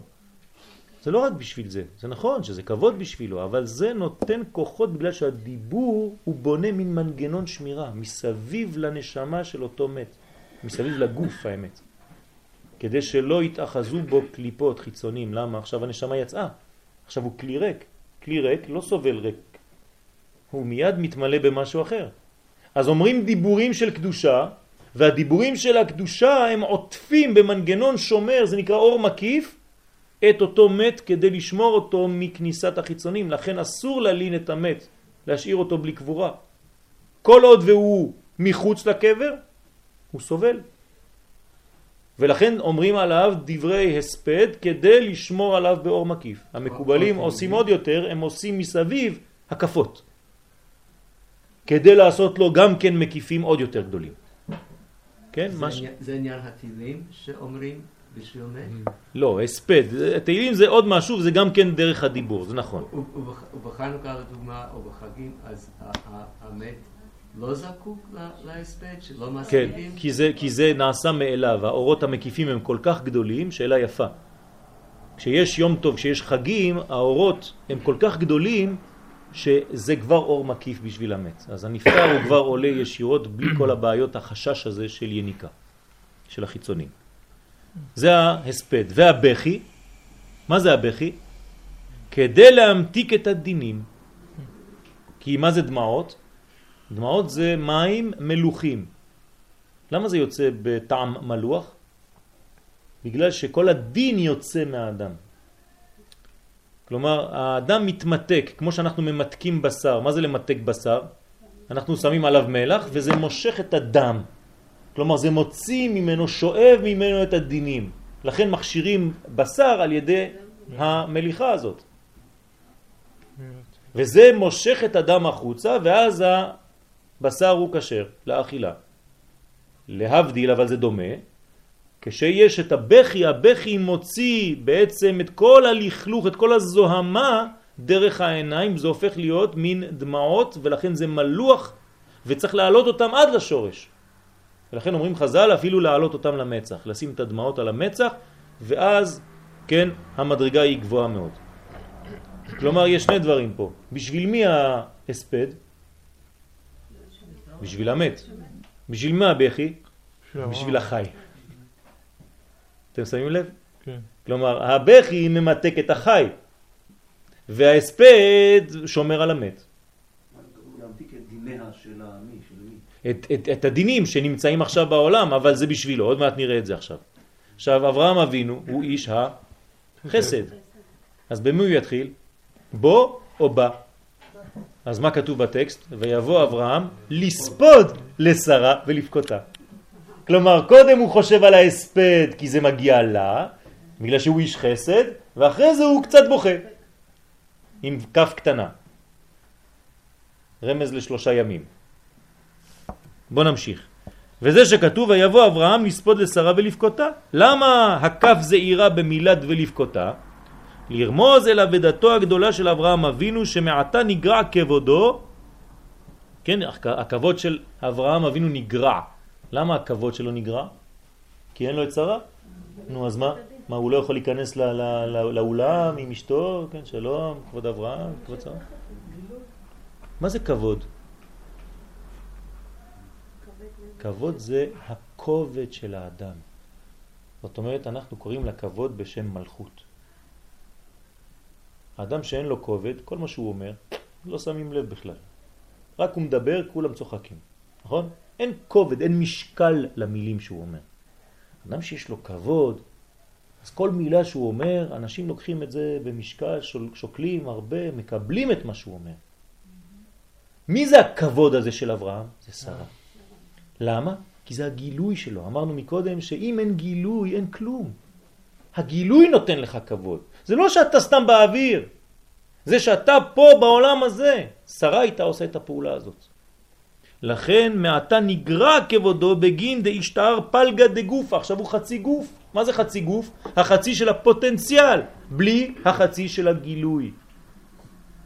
זה לא רק בשביל זה. זה נכון שזה כבוד בשבילו, אבל זה נותן כוחות בגלל שהדיבור הוא בונה מין מנגנון שמירה מסביב לנשמה של אותו מת, מסביב לגוף האמת. כדי שלא יתאחזו בו קליפות חיצוניים. למה? עכשיו הנשמה יצאה. עכשיו הוא כלי ריק. כלי ריק לא סובל ריק. הוא מיד מתמלא במשהו אחר. אז אומרים דיבורים של קדושה, והדיבורים של הקדושה הם עוטפים במנגנון שומר, זה נקרא אור מקיף, את אותו מת כדי לשמור אותו מכניסת החיצונים. לכן אסור להלין את המת, להשאיר אותו בלי קבורה. כל עוד והוא מחוץ לקבר, הוא סובל. ולכן אומרים עליו דברי הספד כדי לשמור עליו באור מקיף. המקובלים עושים עוד יותר, הם עושים מסביב הקפות. כדי לעשות לו גם כן מקיפים עוד יותר גדולים. כן? זה מה ש... עניין- זה עניין התהילים שאומרים בשביל מת? לא, הספד. תהילים זה עוד משהו, זה גם כן דרך הדיבור, זה נכון. וב- ובח- ובחנוכה לדוגמה, או בחגים, אז המת לא זקוק להספד, שלא כן, מספידים? כי זה, כי זה נעשה מאליו, האורות המקיפים הם כל כך גדולים, שאלה יפה. כשיש יום טוב, כשיש חגים, האורות הם כל כך גדולים, שזה כבר אור מקיף בשביל המת. אז הנפטר הוא כבר עולה ישירות בלי כל הבעיות, החשש הזה של יניקה, של החיצונים. זה ההספד. והבכי, מה זה הבכי? כדי להמתיק את הדינים. כי מה זה דמעות? דמעות זה מים מלוכים. למה זה יוצא בטעם מלוח? בגלל שכל הדין יוצא מהאדם. כלומר, האדם מתמתק, כמו שאנחנו ממתקים בשר. מה זה למתק בשר? אנחנו שמים עליו מלח וזה מושך את הדם. כלומר, זה מוציא ממנו, שואב ממנו את הדינים. לכן מכשירים בשר על ידי המליחה הזאת. וזה מושך את הדם החוצה, ואז הבשר הוא כשר לאכילה. להבדיל, אבל זה דומה, כשיש את הבכי, הבכי מוציא בעצם את כל הלכלוך, את כל הזוהמה דרך העיניים, זה הופך להיות מין דמעות ולכן זה מלוח וצריך להעלות אותם עד לשורש. ולכן אומרים חז"ל אפילו להעלות אותם למצח, לשים את הדמעות על המצח ואז, כן, המדרגה היא גבוהה מאוד. כלומר, יש שני דברים פה. בשביל מי ההספד? בשביל המת. בשביל מה הבכי? בשביל החי. אתם שמים לב? כן. כלומר, הבכי ממתק את החי, וההספד שומר על המת. את. את, את, את הדינים שנמצאים עכשיו בעולם, אבל זה בשבילו, עוד מעט נראה את זה עכשיו. עכשיו, אברהם אבינו הוא איש החסד. אז במי הוא יתחיל? בו או בה? אז מה כתוב בטקסט? ויבוא אברהם לספוד לשרה ולבכותה. כלומר, קודם הוא חושב על ההספד כי זה מגיע לה, בגלל שהוא איש חסד, ואחרי זה הוא קצת בוכה. עם כף קטנה. רמז לשלושה ימים. בוא נמשיך. וזה שכתוב ויבוא אברהם לספוד לשרה ולבכותה. למה הכף זעירה במילד ולבכותה? לרמוז אל אבדתו הגדולה של אברהם אבינו שמעתה נגרע כבודו, כן, הכבוד של אברהם אבינו נגרע. למה הכבוד שלו נגרע? כי אין לו את שרה. נו, אז מה? מה, הוא לא יכול להיכנס לאולם עם אשתו? כן, שלום, כבוד אברהם, כבוד שרה. מה זה כבוד? כבוד זה הכובד של האדם. זאת אומרת, אנחנו קוראים לכבוד בשם מלכות. האדם שאין לו כובד, כל מה שהוא אומר, לא שמים לב בכלל. רק הוא מדבר, כולם צוחקים, נכון? אין כובד, אין משקל למילים שהוא אומר. אדם שיש לו כבוד, אז כל מילה שהוא אומר, אנשים לוקחים את זה במשקל, שוקלים הרבה, מקבלים את מה שהוא אומר. מי זה הכבוד הזה של אברהם? זה שרה. למה? כי זה הגילוי שלו. אמרנו מקודם שאם אין גילוי, אין כלום. הגילוי נותן לך כבוד. זה לא שאתה סתם באוויר. זה שאתה פה בעולם הזה. שרה הייתה עושה את הפעולה הזאת. לכן מעתה נגרע כבודו בגין דאשתר פלגה דגופה. עכשיו הוא חצי גוף. מה זה חצי גוף? החצי של הפוטנציאל, בלי החצי של הגילוי.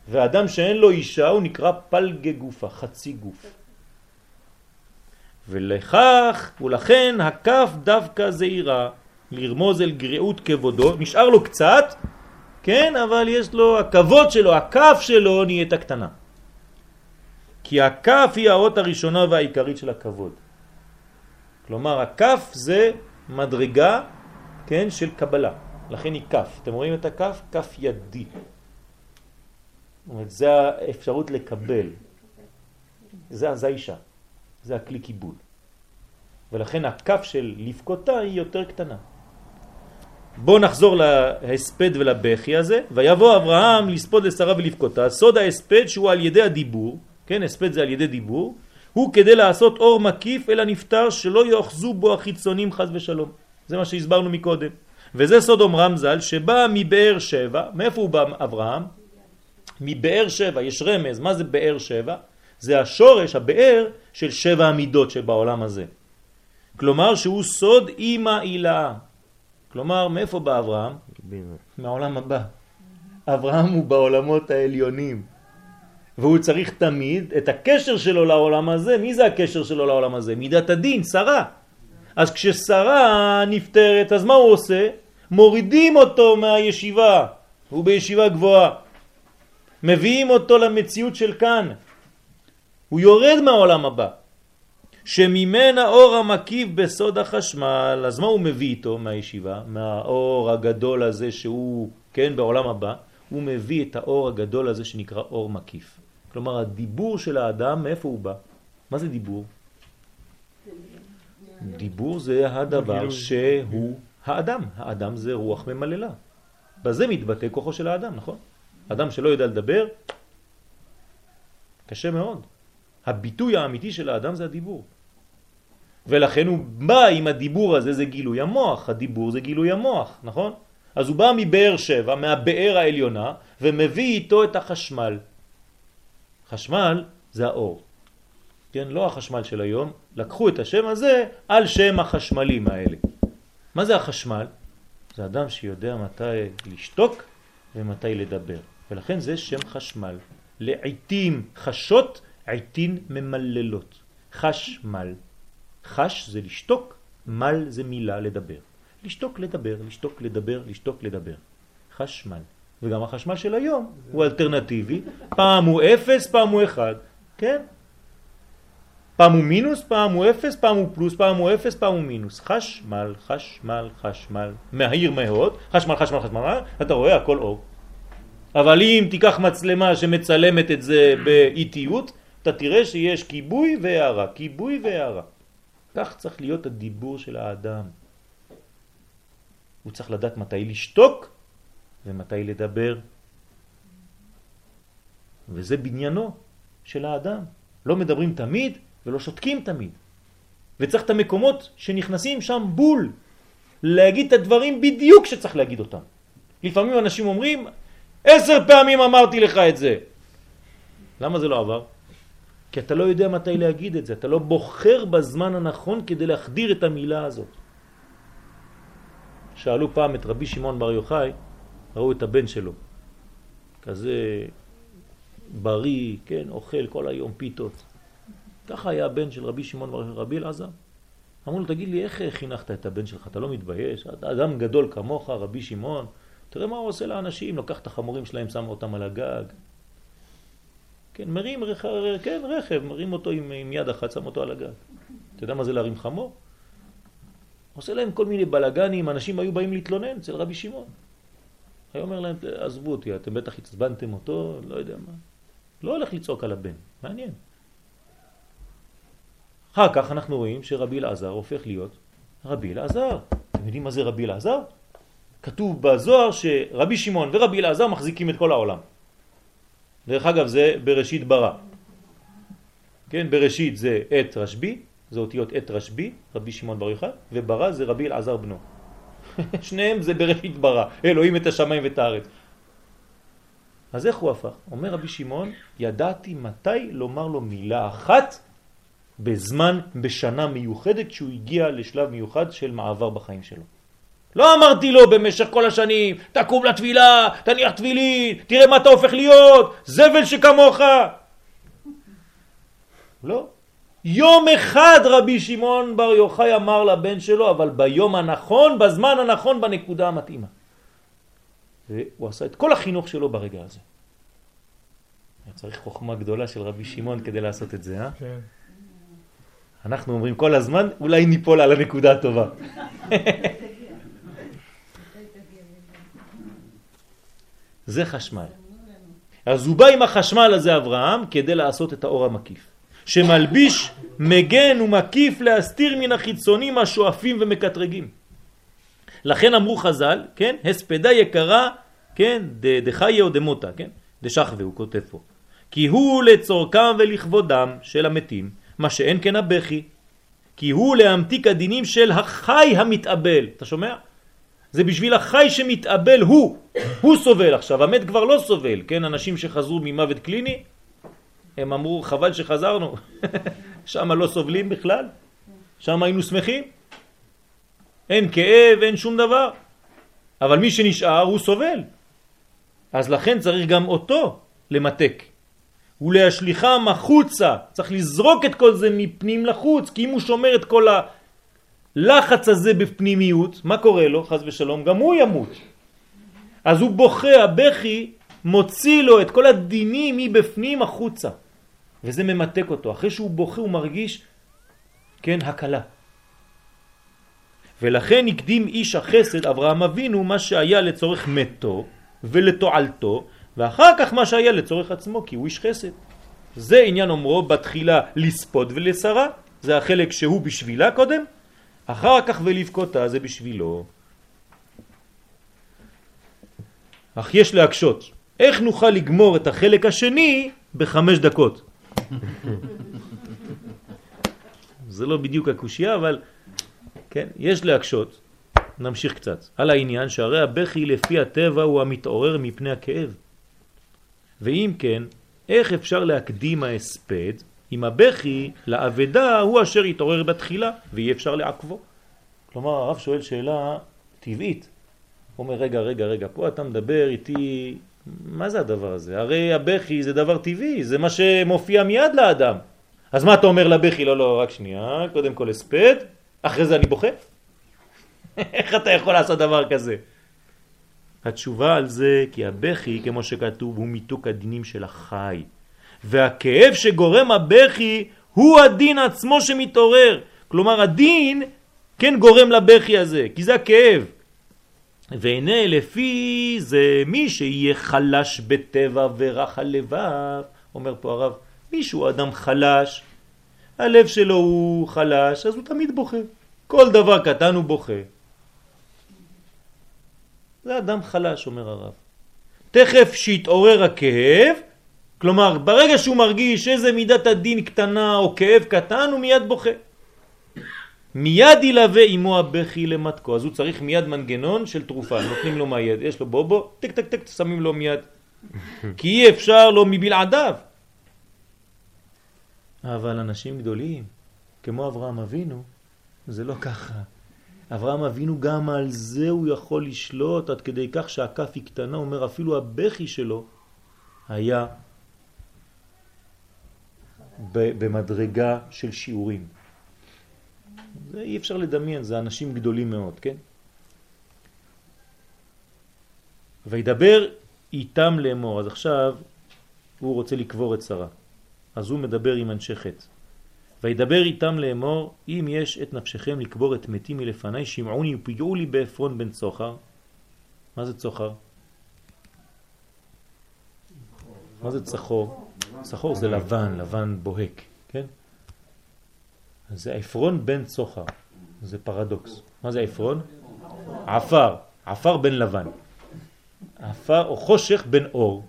ואדם שאין לו אישה הוא נקרא פלגה גופה, חצי גוף. ולכך ולכן הכף דווקא זעירה לרמוז אל גריעות כבודו, נשאר לו קצת, כן, אבל יש לו, הכבוד שלו, הכף שלו נהייתה קטנה. כי הכף היא האות הראשונה והעיקרית של הכבוד. כלומר, הכף זה מדרגה, כן, של קבלה. לכן היא כף. אתם רואים את הכף? כף ידי. זאת אומרת, זה האפשרות לקבל. זה, האישה. זה הכלי קיבול. ולכן הכף של לבכותה היא יותר קטנה. בואו נחזור להספד ולבכי הזה. ויבוא אברהם לספוד לשרה ולבכותה. סוד ההספד שהוא על ידי הדיבור, כן, הספד זה על ידי דיבור, הוא כדי לעשות אור מקיף אל הנפטר שלא יאחזו בו החיצונים חז ושלום. זה מה שהסברנו מקודם. וזה סוד אומרם ז"ל שבא מבאר שבע, מאיפה הוא בא אברהם? מבאר שבע, יש רמז, מה זה באר שבע? זה השורש, הבאר של שבע המידות שבעולם הזה. כלומר שהוא סוד אימא אילאה. כלומר, מאיפה בא אברהם? מהעולם הבא. אברהם הוא בעולמות העליונים. והוא צריך תמיד את הקשר שלו לעולם הזה. מי זה הקשר שלו לעולם הזה? מידת הדין, שרה. אז כששרה נפטרת, אז מה הוא עושה? מורידים אותו מהישיבה. הוא בישיבה גבוהה. מביאים אותו למציאות של כאן. הוא יורד מהעולם הבא. שממנה אור המקיף בסוד החשמל, אז מה הוא מביא איתו מהישיבה? מהאור הגדול הזה שהוא כן, בעולם הבא, הוא מביא את האור הגדול הזה שנקרא אור מקיף. כלומר, הדיבור של האדם, מאיפה הוא בא? מה זה דיבור? דיבור זה הדבר שהוא האדם. האדם זה רוח ממללה. בזה מתבטא כוחו של האדם, נכון? אדם שלא יודע לדבר, קשה מאוד. הביטוי האמיתי של האדם זה הדיבור. ולכן הוא בא עם הדיבור הזה, זה גילוי המוח. הדיבור זה גילוי המוח, נכון? אז הוא בא מבאר שבע, מהבאר העליונה, ומביא איתו את החשמל. חשמל זה האור. כן, לא החשמל של היום, לקחו את השם הזה על שם החשמלים האלה. מה זה החשמל? זה אדם שיודע מתי לשתוק ומתי לדבר. ולכן זה שם חשמל. לעיתים חשות, עיתים ממללות. חשמל. חש זה לשתוק, מל זה מילה לדבר. לשתוק לדבר, לשתוק לדבר, לשתוק לדבר. חשמל. וגם החשמל של היום הוא אלטרנטיבי, פעם הוא אפס, פעם הוא אחד, כן? פעם הוא מינוס, פעם הוא אפס, פעם הוא פלוס, פעם הוא אפס, פעם הוא מינוס. חשמל, חשמל, חשמל, מהיר מאוד, חשמל, חשמל, חשמל, אתה רואה הכל אור. אבל אם תיקח מצלמה שמצלמת את זה באיטיות, אתה תראה שיש כיבוי והערה, כיבוי והערה. כך צריך להיות הדיבור של האדם. הוא צריך לדעת מתי לשתוק ומתי לדבר. וזה בניינו של האדם. לא מדברים תמיד ולא שותקים תמיד. וצריך את המקומות שנכנסים שם בול, להגיד את הדברים בדיוק שצריך להגיד אותם. לפעמים אנשים אומרים, עשר פעמים אמרתי לך את זה. למה זה לא עבר? כי אתה לא יודע מתי להגיד את זה, אתה לא בוחר בזמן הנכון כדי להחדיר את המילה הזאת. שאלו פעם את רבי שמעון בר יוחאי, ראו את הבן שלו, כזה בריא, כן, אוכל כל היום פיתות. ככה היה הבן של רבי שמעון בר יוחאי, רבי אלעזר. אמרו לו, תגיד לי, איך חינכת את הבן שלך? אתה לא מתבייש? אדם גדול כמוך, רבי שמעון. תראה מה הוא עושה לאנשים, לוקח את החמורים שלהם, שם אותם על הגג. כן, מרים רכב, כן, רכב, מרים אותו עם, עם יד אחת, שם אותו על הגג. אתה יודע מה זה להרים חמור? עושה להם כל מיני בלגנים, אנשים היו באים להתלונן אצל רבי שמעון. היה אומר להם, עזבו אותי, אתם בטח הצבנתם אותו, לא יודע מה. לא הולך לצעוק על הבן, מעניין. אחר כך אנחנו רואים שרבי אלעזר הופך להיות רבי אלעזר. אתם יודעים מה זה רבי אלעזר? כתוב בזוהר שרבי שמעון ורבי אלעזר מחזיקים את כל העולם. דרך אגב זה בראשית ברא. כן, בראשית זה עת רשבי, זה אותיות עת רשבי, רבי שמעון בר יוחאי, וברא זה רבי אלעזר בנו. שניהם זה בראשית ברא, אלוהים את השמיים ואת הארץ. אז איך הוא הפך? אומר רבי שמעון, ידעתי מתי לומר לו מילה אחת בזמן, בשנה מיוחדת, שהוא הגיע לשלב מיוחד של מעבר בחיים שלו. לא אמרתי לו במשך כל השנים, תקום לתפילה, תניח תפילין, תראה מה אתה הופך להיות, זבל שכמוך. לא. יום אחד רבי שמעון בר יוחאי אמר לבן שלו, אבל ביום הנכון, בזמן הנכון, בנקודה המתאימה. והוא עשה את כל החינוך שלו ברגע הזה. צריך חוכמה גדולה של רבי שמעון כדי לעשות את זה, אה? כן. אנחנו אומרים כל הזמן, אולי ניפול על הנקודה הטובה. זה חשמל. אז הוא בא עם החשמל הזה אברהם כדי לעשות את האור המקיף, שמלביש מגן ומקיף להסתיר מן החיצונים השואפים ומקטרגים. לכן אמרו חז"ל, כן, הספדה יקרה, כן, דחיה או דמותה, כן, דשחווה הוא כותב פה, כי הוא לצורכם ולכבודם של המתים, מה שאין כן הבכי, כי הוא להמתיק הדינים של החי המתאבל, אתה שומע? זה בשביל החי שמתאבל הוא, הוא סובל. עכשיו, המת כבר לא סובל, כן, אנשים שחזרו ממוות קליני, הם אמרו חבל שחזרנו, שם לא סובלים בכלל, שם היינו שמחים, אין כאב, אין שום דבר, אבל מי שנשאר הוא סובל, אז לכן צריך גם אותו למתק. ולהשליחם החוצה, צריך לזרוק את כל זה מפנים לחוץ, כי אם הוא שומר את כל הלחץ הזה בפנימיות, מה קורה לו? חז ושלום, גם הוא ימות. אז הוא בוכה, הבכי מוציא לו את כל הדינים מבפנים החוצה, וזה ממתק אותו. אחרי שהוא בוכה הוא מרגיש, כן, הקלה. ולכן הקדים איש החסד, אברהם אבינו, מה שהיה לצורך מתו, ולתועלתו, ואחר כך מה שהיה לצורך עצמו, כי הוא איש חסד. זה עניין אומרו בתחילה לספוד ולשרה, זה החלק שהוא בשבילה קודם, אחר כך ולבכותה זה בשבילו. אך יש להקשות, איך נוכל לגמור את החלק השני בחמש דקות? זה לא בדיוק הקושייה, אבל כן, יש להקשות. נמשיך קצת. על העניין שהרי הבכי לפי הטבע הוא המתעורר מפני הכאב. ואם כן, איך אפשר להקדים ההספד אם הבכי לאבדה הוא אשר יתעורר בתחילה ואי אפשר לעקבו? כלומר, הרב שואל שאלה טבעית. הוא אומר, רגע, רגע, רגע, פה אתה מדבר איתי, מה זה הדבר הזה? הרי הבכי זה דבר טבעי, זה מה שמופיע מיד לאדם. אז מה אתה אומר לבכי? לא, לא, רק שנייה, קודם כל הספד, אחרי זה אני בוכה? איך אתה יכול לעשות דבר כזה? התשובה על זה, כי הבכי, כמו שכתוב, הוא מיתוק הדינים של החי. והכאב שגורם הבכי הוא הדין עצמו שמתעורר. כלומר, הדין כן גורם לבכי הזה, כי זה הכאב. והנה לפי זה מי שיהיה חלש בטבע ורח הלבב, אומר פה הרב, מישהו אדם חלש, הלב שלו הוא חלש, אז הוא תמיד בוכה. כל דבר קטן הוא בוכה. זה אדם חלש, אומר הרב. תכף שיתעורר הכאב, כלומר, ברגע שהוא מרגיש איזה מידת הדין קטנה או כאב קטן, הוא מיד בוכה. מיד ילווה עמו הבכי למתקו, אז הוא צריך מיד מנגנון של תרופה, נותנים לו מהיד, יש לו בובו, טק טק טק, שמים לו מיד. כי אי אפשר לו מבלעדיו. אבל אנשים גדולים, כמו אברהם אבינו, זה לא ככה. אברהם אבינו גם על זה הוא יכול לשלוט עד כדי כך שהכף היא קטנה, אומר אפילו הבכי שלו היה במדרגה של שיעורים. זה אי אפשר לדמיין, זה אנשים גדולים מאוד, כן? וידבר איתם לאמור, אז עכשיו הוא רוצה לקבור את שרה, אז הוא מדבר עם אנשי חטא. וידבר איתם לאמור, אם יש את נפשכם לקבור את מתים מלפני, שמעוני ופגעו לי בעפרון בן צוחר. מה זה צוחר? מה זה צחור? צחור זה לבן, לבן בוהק, כן? זה עפרון בן צוחר, זה פרדוקס. מה זה עפרון? עפר, עפר בן לבן. עפר או חושך בן אור.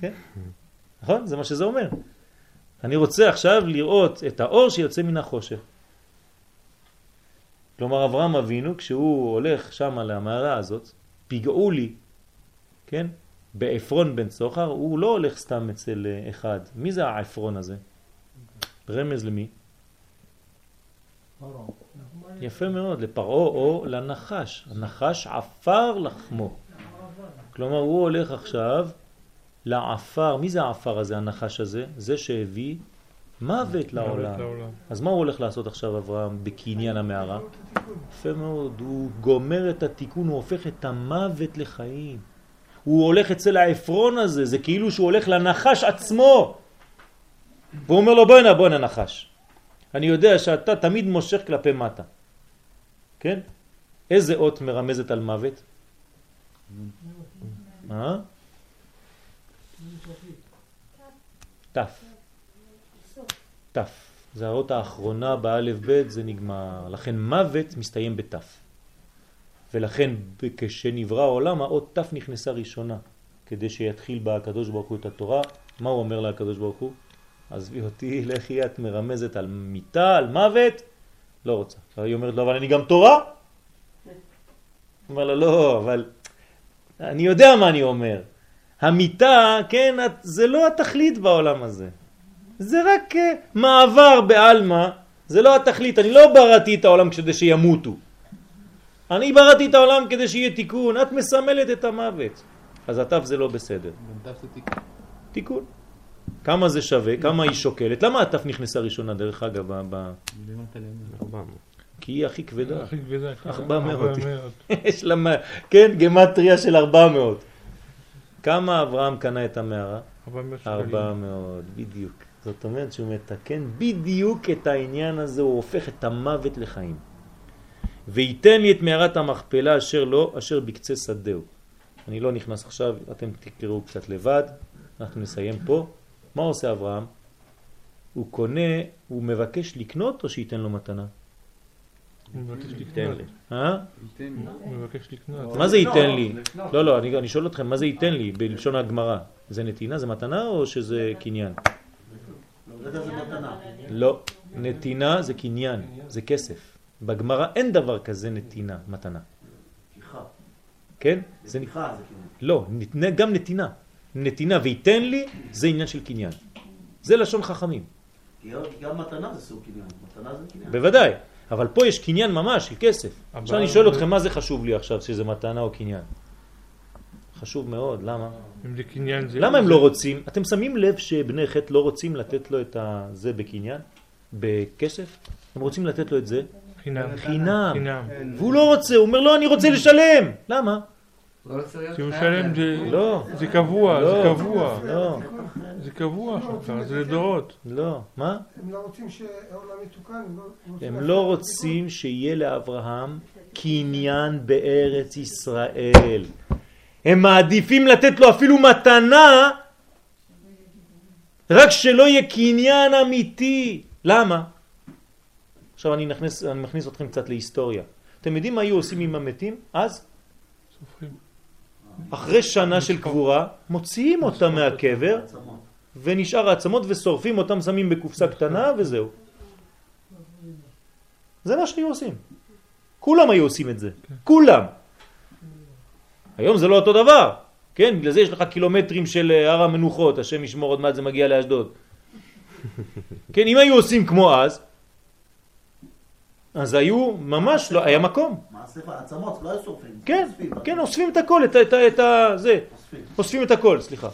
כן? נכון? זה מה שזה אומר. אני רוצה עכשיו לראות את האור שיוצא מן החושך. כלומר אברהם אבינו כשהוא הולך שם למערה הזאת, פגעו לי, כן? בעפרון בן צוחר, הוא לא הולך סתם אצל אחד. מי זה העפרון הזה? רמז למי? יפה מאוד, לפרעו או לנחש. הנחש עפר לחמו. כלומר הוא הולך עכשיו לעפר, מי זה העפר הזה, הנחש הזה? זה שהביא מוות לעולם. אז מה הוא הולך לעשות עכשיו אברהם בקניין המערה? יפה מאוד, הוא גומר את התיקון, הוא הופך את המוות לחיים. הוא הולך אצל העפרון הזה, זה כאילו שהוא הולך לנחש עצמו. והוא אומר לו בוא הנה, בוא הנה נחש. אני יודע שאתה תמיד מושך כלפי מטה. כן? איזה אות מרמזת על מוות? מה? תף. תף. זה האות האחרונה באלף בית, זה נגמר. לכן מוות מסתיים בתף. ולכן כשנברא העולם האות תף נכנסה ראשונה, כדי שיתחיל בה הקדוש ברוך הוא את התורה. מה הוא אומר לקדוש ברוך הוא? עזבי אותי, לכי את מרמזת על מיטה, על מוות, לא רוצה. היא אומרת לו, אבל אני גם תורה? אומר לה, לא, אבל אני יודע מה אני אומר. המיטה, כן, זה לא התכלית בעולם הזה. זה רק אה, מעבר בעלמא, זה לא התכלית. אני לא בראתי את העולם כדי שימותו. אני בראתי את העולם כדי שיהיה תיקון. את מסמלת את המוות. אז התף זה לא בסדר. תיקון. כמה זה שווה? כמה היא שוקלת? למה התף נכנסה ראשונה דרך אגב? ב... כי היא הכי כבדה. הכי כבדה. 400. יש לה, כן, גמטריה של 400. כמה אברהם קנה את המערה? 400, בדיוק. זאת אומרת שהוא מתקן בדיוק את העניין הזה, הוא הופך את המוות לחיים. וייתן לי את מערת המכפלה אשר לא, אשר בקצה שדהו. אני לא נכנס עכשיו, אתם תקראו קצת לבד, אנחנו נסיים פה. מה עושה אברהם? הוא קונה, הוא מבקש לקנות או שייתן לו מתנה? הוא מבקש לקנות. אה? הוא מבקש לקנות. מה זה ייתן לי? לא, לא, אני, אני שואל אתכם, מה זה ייתן לי בלשון הגמרא? זה נתינה, זה מתנה או שזה קניין? מתנה. לא, נתינה זה קניין, זה כסף. בגמרא אין דבר כזה נתינה, מתנה. כן? זה נ- פתיחה זה כאילו. לא, גם נתינה. נתינה וייתן לי זה עניין של קניין. זה לשון חכמים, גם מתנה זה סוג קניין. מתנה זה קניין. בוודאי. אבל פה יש קניין ממש של כסף. עכשיו אני שואל אתכם מה זה חשוב לי עכשיו, שזה מתנה או קניין? חשוב מאוד, למה? אם זה קניין זה... למה הם לא רוצים? אתם שמים לב שבני חטא לא רוצים לתת לו את זה בקניין? בכסף? הם רוצים לתת לו את זה חינם. חינם. חינם. והוא לא רוצה, הוא אומר לא, אני רוצה לשלם. למה? לא כי הוא משלם. זה... לא. זה קבוע, זה לא. קבוע. זה קבוע שלך, זה לדורות. לא. מה? הם לא רוצים שהעולם יתוקן, הם לא לא רוצים שיהיה לאברהם קניין בארץ ישראל. הם מעדיפים לתת לו אפילו מתנה, רק שלא יהיה קניין אמיתי. למה? עכשיו אני, נכנס, אני מכניס אתכם קצת להיסטוריה. אתם יודעים מה היו עושים עם המתים אז? סופרים. אחרי שנה של קבורה, מוציאים אותם מהקבר. ונשאר העצמות ושורפים אותם, שמים בקופסה קטנה וזהו. זה מה שהיו עושים. כולם היו עושים את זה. כולם. היום זה לא אותו דבר. כן, בגלל זה יש לך קילומטרים של אה, הר המנוחות, השם ישמור עוד מעט זה מגיע לאשדוד. כן, אם היו עושים כמו אז, אז היו ממש לא, היה מקום. מעשה עצמות, לא היו שורפים. כן, אוספים. כן, אוספים את הכל, את, ה- את, את ה... זה. אוספים. אוספים את הכל, סליחה.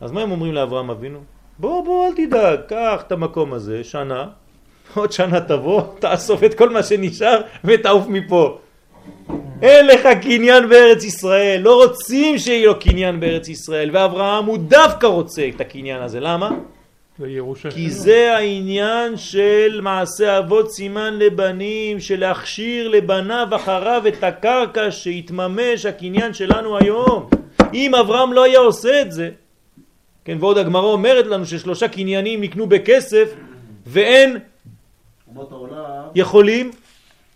אז מה הם אומרים לאברהם אבינו? בוא, בוא, אל תדאג, קח את המקום הזה, שנה, עוד שנה תבוא, תאסוף את כל מה שנשאר ותעוף מפה. אין לך קניין בארץ ישראל, לא רוצים שיהיה לו קניין בארץ ישראל, ואברהם הוא דווקא רוצה את הקניין הזה, למה? כי. זה העניין של מעשה אבות סימן לבנים, של להכשיר לבניו אחריו את הקרקע שיתממש הקניין שלנו היום. אם אברהם לא היה עושה את זה, כן, ועוד הגמרא אומרת לנו ששלושה קניינים נקנו בכסף ואין יכולים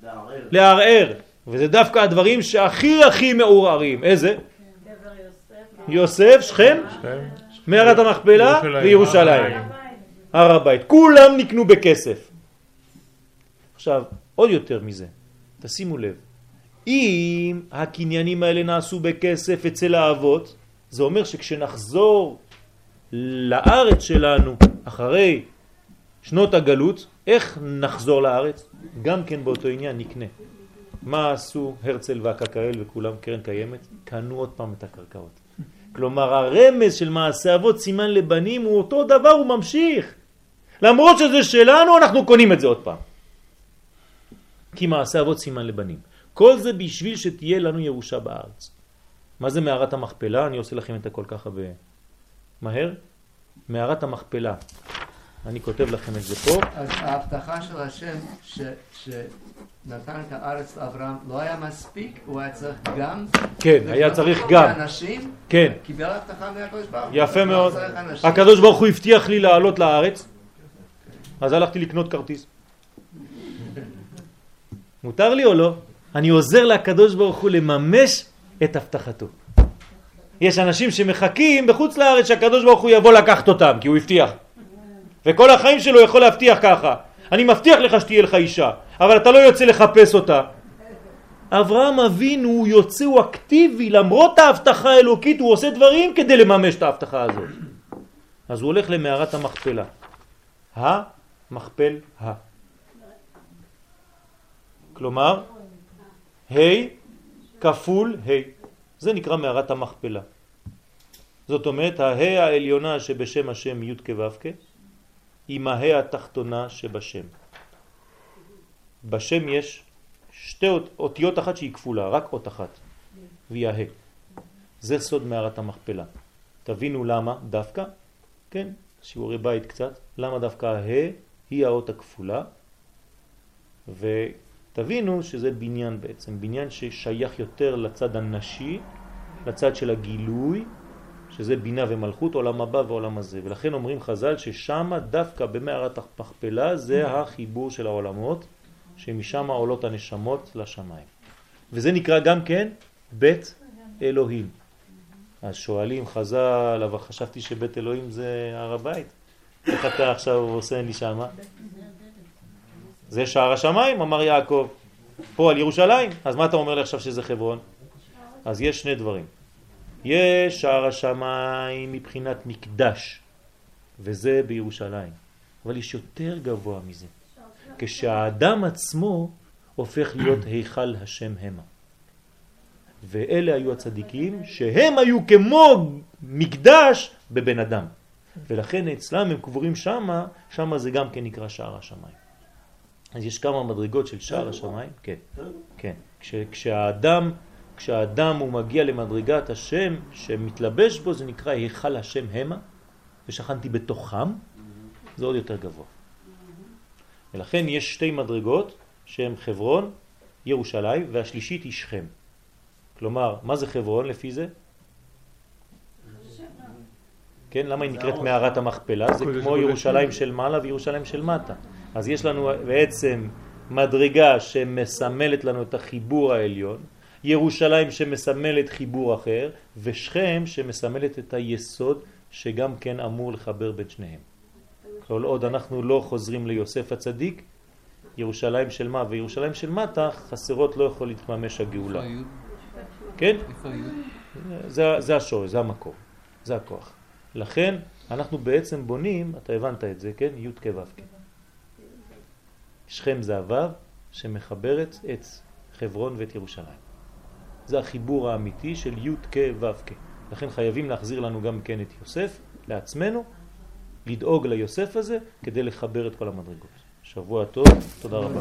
לערער. לערער, וזה דווקא הדברים שהכי הכי מעורערים. איזה? גבר יוסף. יוסף, שכם, כן. מערת המכפלה ירושלים. וירושלים. הר הבית. כולם נקנו בכסף. עכשיו, עוד יותר מזה, תשימו לב, אם הקניינים האלה נעשו בכסף אצל האבות, זה אומר שכשנחזור לארץ שלנו אחרי שנות הגלות, איך נחזור לארץ? גם כן באותו עניין נקנה. מה עשו הרצל והקקאל וכולם, קרן קיימת? קנו עוד פעם את הקרקעות. כלומר הרמז של מעשה אבות סימן לבנים הוא אותו דבר, הוא ממשיך. למרות שזה שלנו אנחנו קונים את זה עוד פעם. כי מעשה אבות סימן לבנים. כל זה בשביל שתהיה לנו ירושה בארץ. מה זה מערת המכפלה? אני עושה לכם את הכל ככה במהר. מערת המכפלה. אני כותב לכם את זה פה. אז ההבטחה של השם ש- שנתן את הארץ לאברהם לא היה מספיק, הוא היה צריך גם... כן, היה צריך גם. אנשים, כן, קיבל הבטחה מהקדוש ברוך הוא. יפה לא מאוד. הקדוש ברוך הוא הבטיח לי לעלות לארץ, אז הלכתי לקנות כרטיס. מותר לי או לא? אני עוזר לקדוש ברוך הוא לממש את הבטחתו. יש אנשים שמחכים בחוץ לארץ שהקדוש ברוך הוא יבוא לקחת אותם, כי הוא הבטיח. וכל החיים שלו יכול להבטיח ככה. אני מבטיח לך שתהיה לך אישה, אבל אתה לא יוצא לחפש אותה. אברהם אבינו הוא יוצא, הוא אקטיבי, למרות ההבטחה האלוקית הוא עושה דברים כדי לממש את ההבטחה הזאת. אז הוא הולך למערת המכפלה. המכפל ה. כלומר, ה' כפול ה'. זה נקרא מערת המכפלה. זאת אומרת, הה' העליונה שבשם השם י' כו' עם הה' התחתונה שבשם. בשם יש שתי אות, אותיות אחת שהיא כפולה, רק אות אחת, והיא הה'. זה סוד מערת המכפלה. תבינו למה דווקא, כן, שיעורי בית קצת, למה דווקא הה' היא האות הכפולה, תבינו שזה בניין בעצם, בניין ששייך יותר לצד הנשי, לצד של הגילוי, שזה בינה ומלכות, עולם הבא ועולם הזה. ולכן אומרים חז"ל ששם דווקא במערת המכפלה זה החיבור של העולמות, שמשם עולות הנשמות לשמיים. וזה נקרא גם כן בית אלוהים. אז שואלים חז"ל, אבל חשבתי שבית אלוהים זה הר הבית. איך אתה עכשיו עושה לי שמה? זה שער השמיים, אמר יעקב. פה על ירושלים, אז מה אתה אומר לי עכשיו שזה חברון? אז יש שני דברים. יש שער השמיים מבחינת מקדש, וזה בירושלים. אבל יש יותר גבוה מזה. כשהאדם עצמו הופך להיות היכל השם המה. ואלה היו הצדיקים שהם היו כמו מקדש בבן אדם. ולכן אצלם הם קבורים שמה, שמה זה גם כן נקרא שער השמיים. אז יש כמה מדרגות של שער השמיים, כן, כן. כש, כשהאדם, כשהאדם הוא מגיע למדרגת השם שמתלבש בו, זה נקרא היכל השם המה, ושכנתי בתוכם, זה עוד יותר גבוה. ולכן יש שתי מדרגות שהן חברון, ירושלים, והשלישית היא שכם. כלומר, מה זה חברון לפי זה? כן, למה היא נקראת מערת המכפלה? זה כמו ירושלים של מעלה וירושלים של מטה. אז יש לנו בעצם מדרגה שמסמלת לנו את החיבור העליון, ירושלים שמסמלת חיבור אחר, ושכם שמסמלת את היסוד שגם כן אמור לחבר בין שניהם. כל עוד אנחנו לא חוזרים ליוסף הצדיק, ירושלים של מה וירושלים של מטה חסרות לא יכול להתממש הגאולה. כן? זה, זה השורש, זה המקור, זה הכוח. לכן אנחנו בעצם בונים, אתה הבנת את זה, כן? י' כ' ו' כ'. שכם זה הוו שמחברת את חברון ואת ירושלים. זה החיבור האמיתי של י' כ' ו' כ'. לכן חייבים להחזיר לנו גם כן את יוסף לעצמנו, לדאוג ליוסף הזה כדי לחבר את כל המדרגות. שבוע טוב, תודה רבה.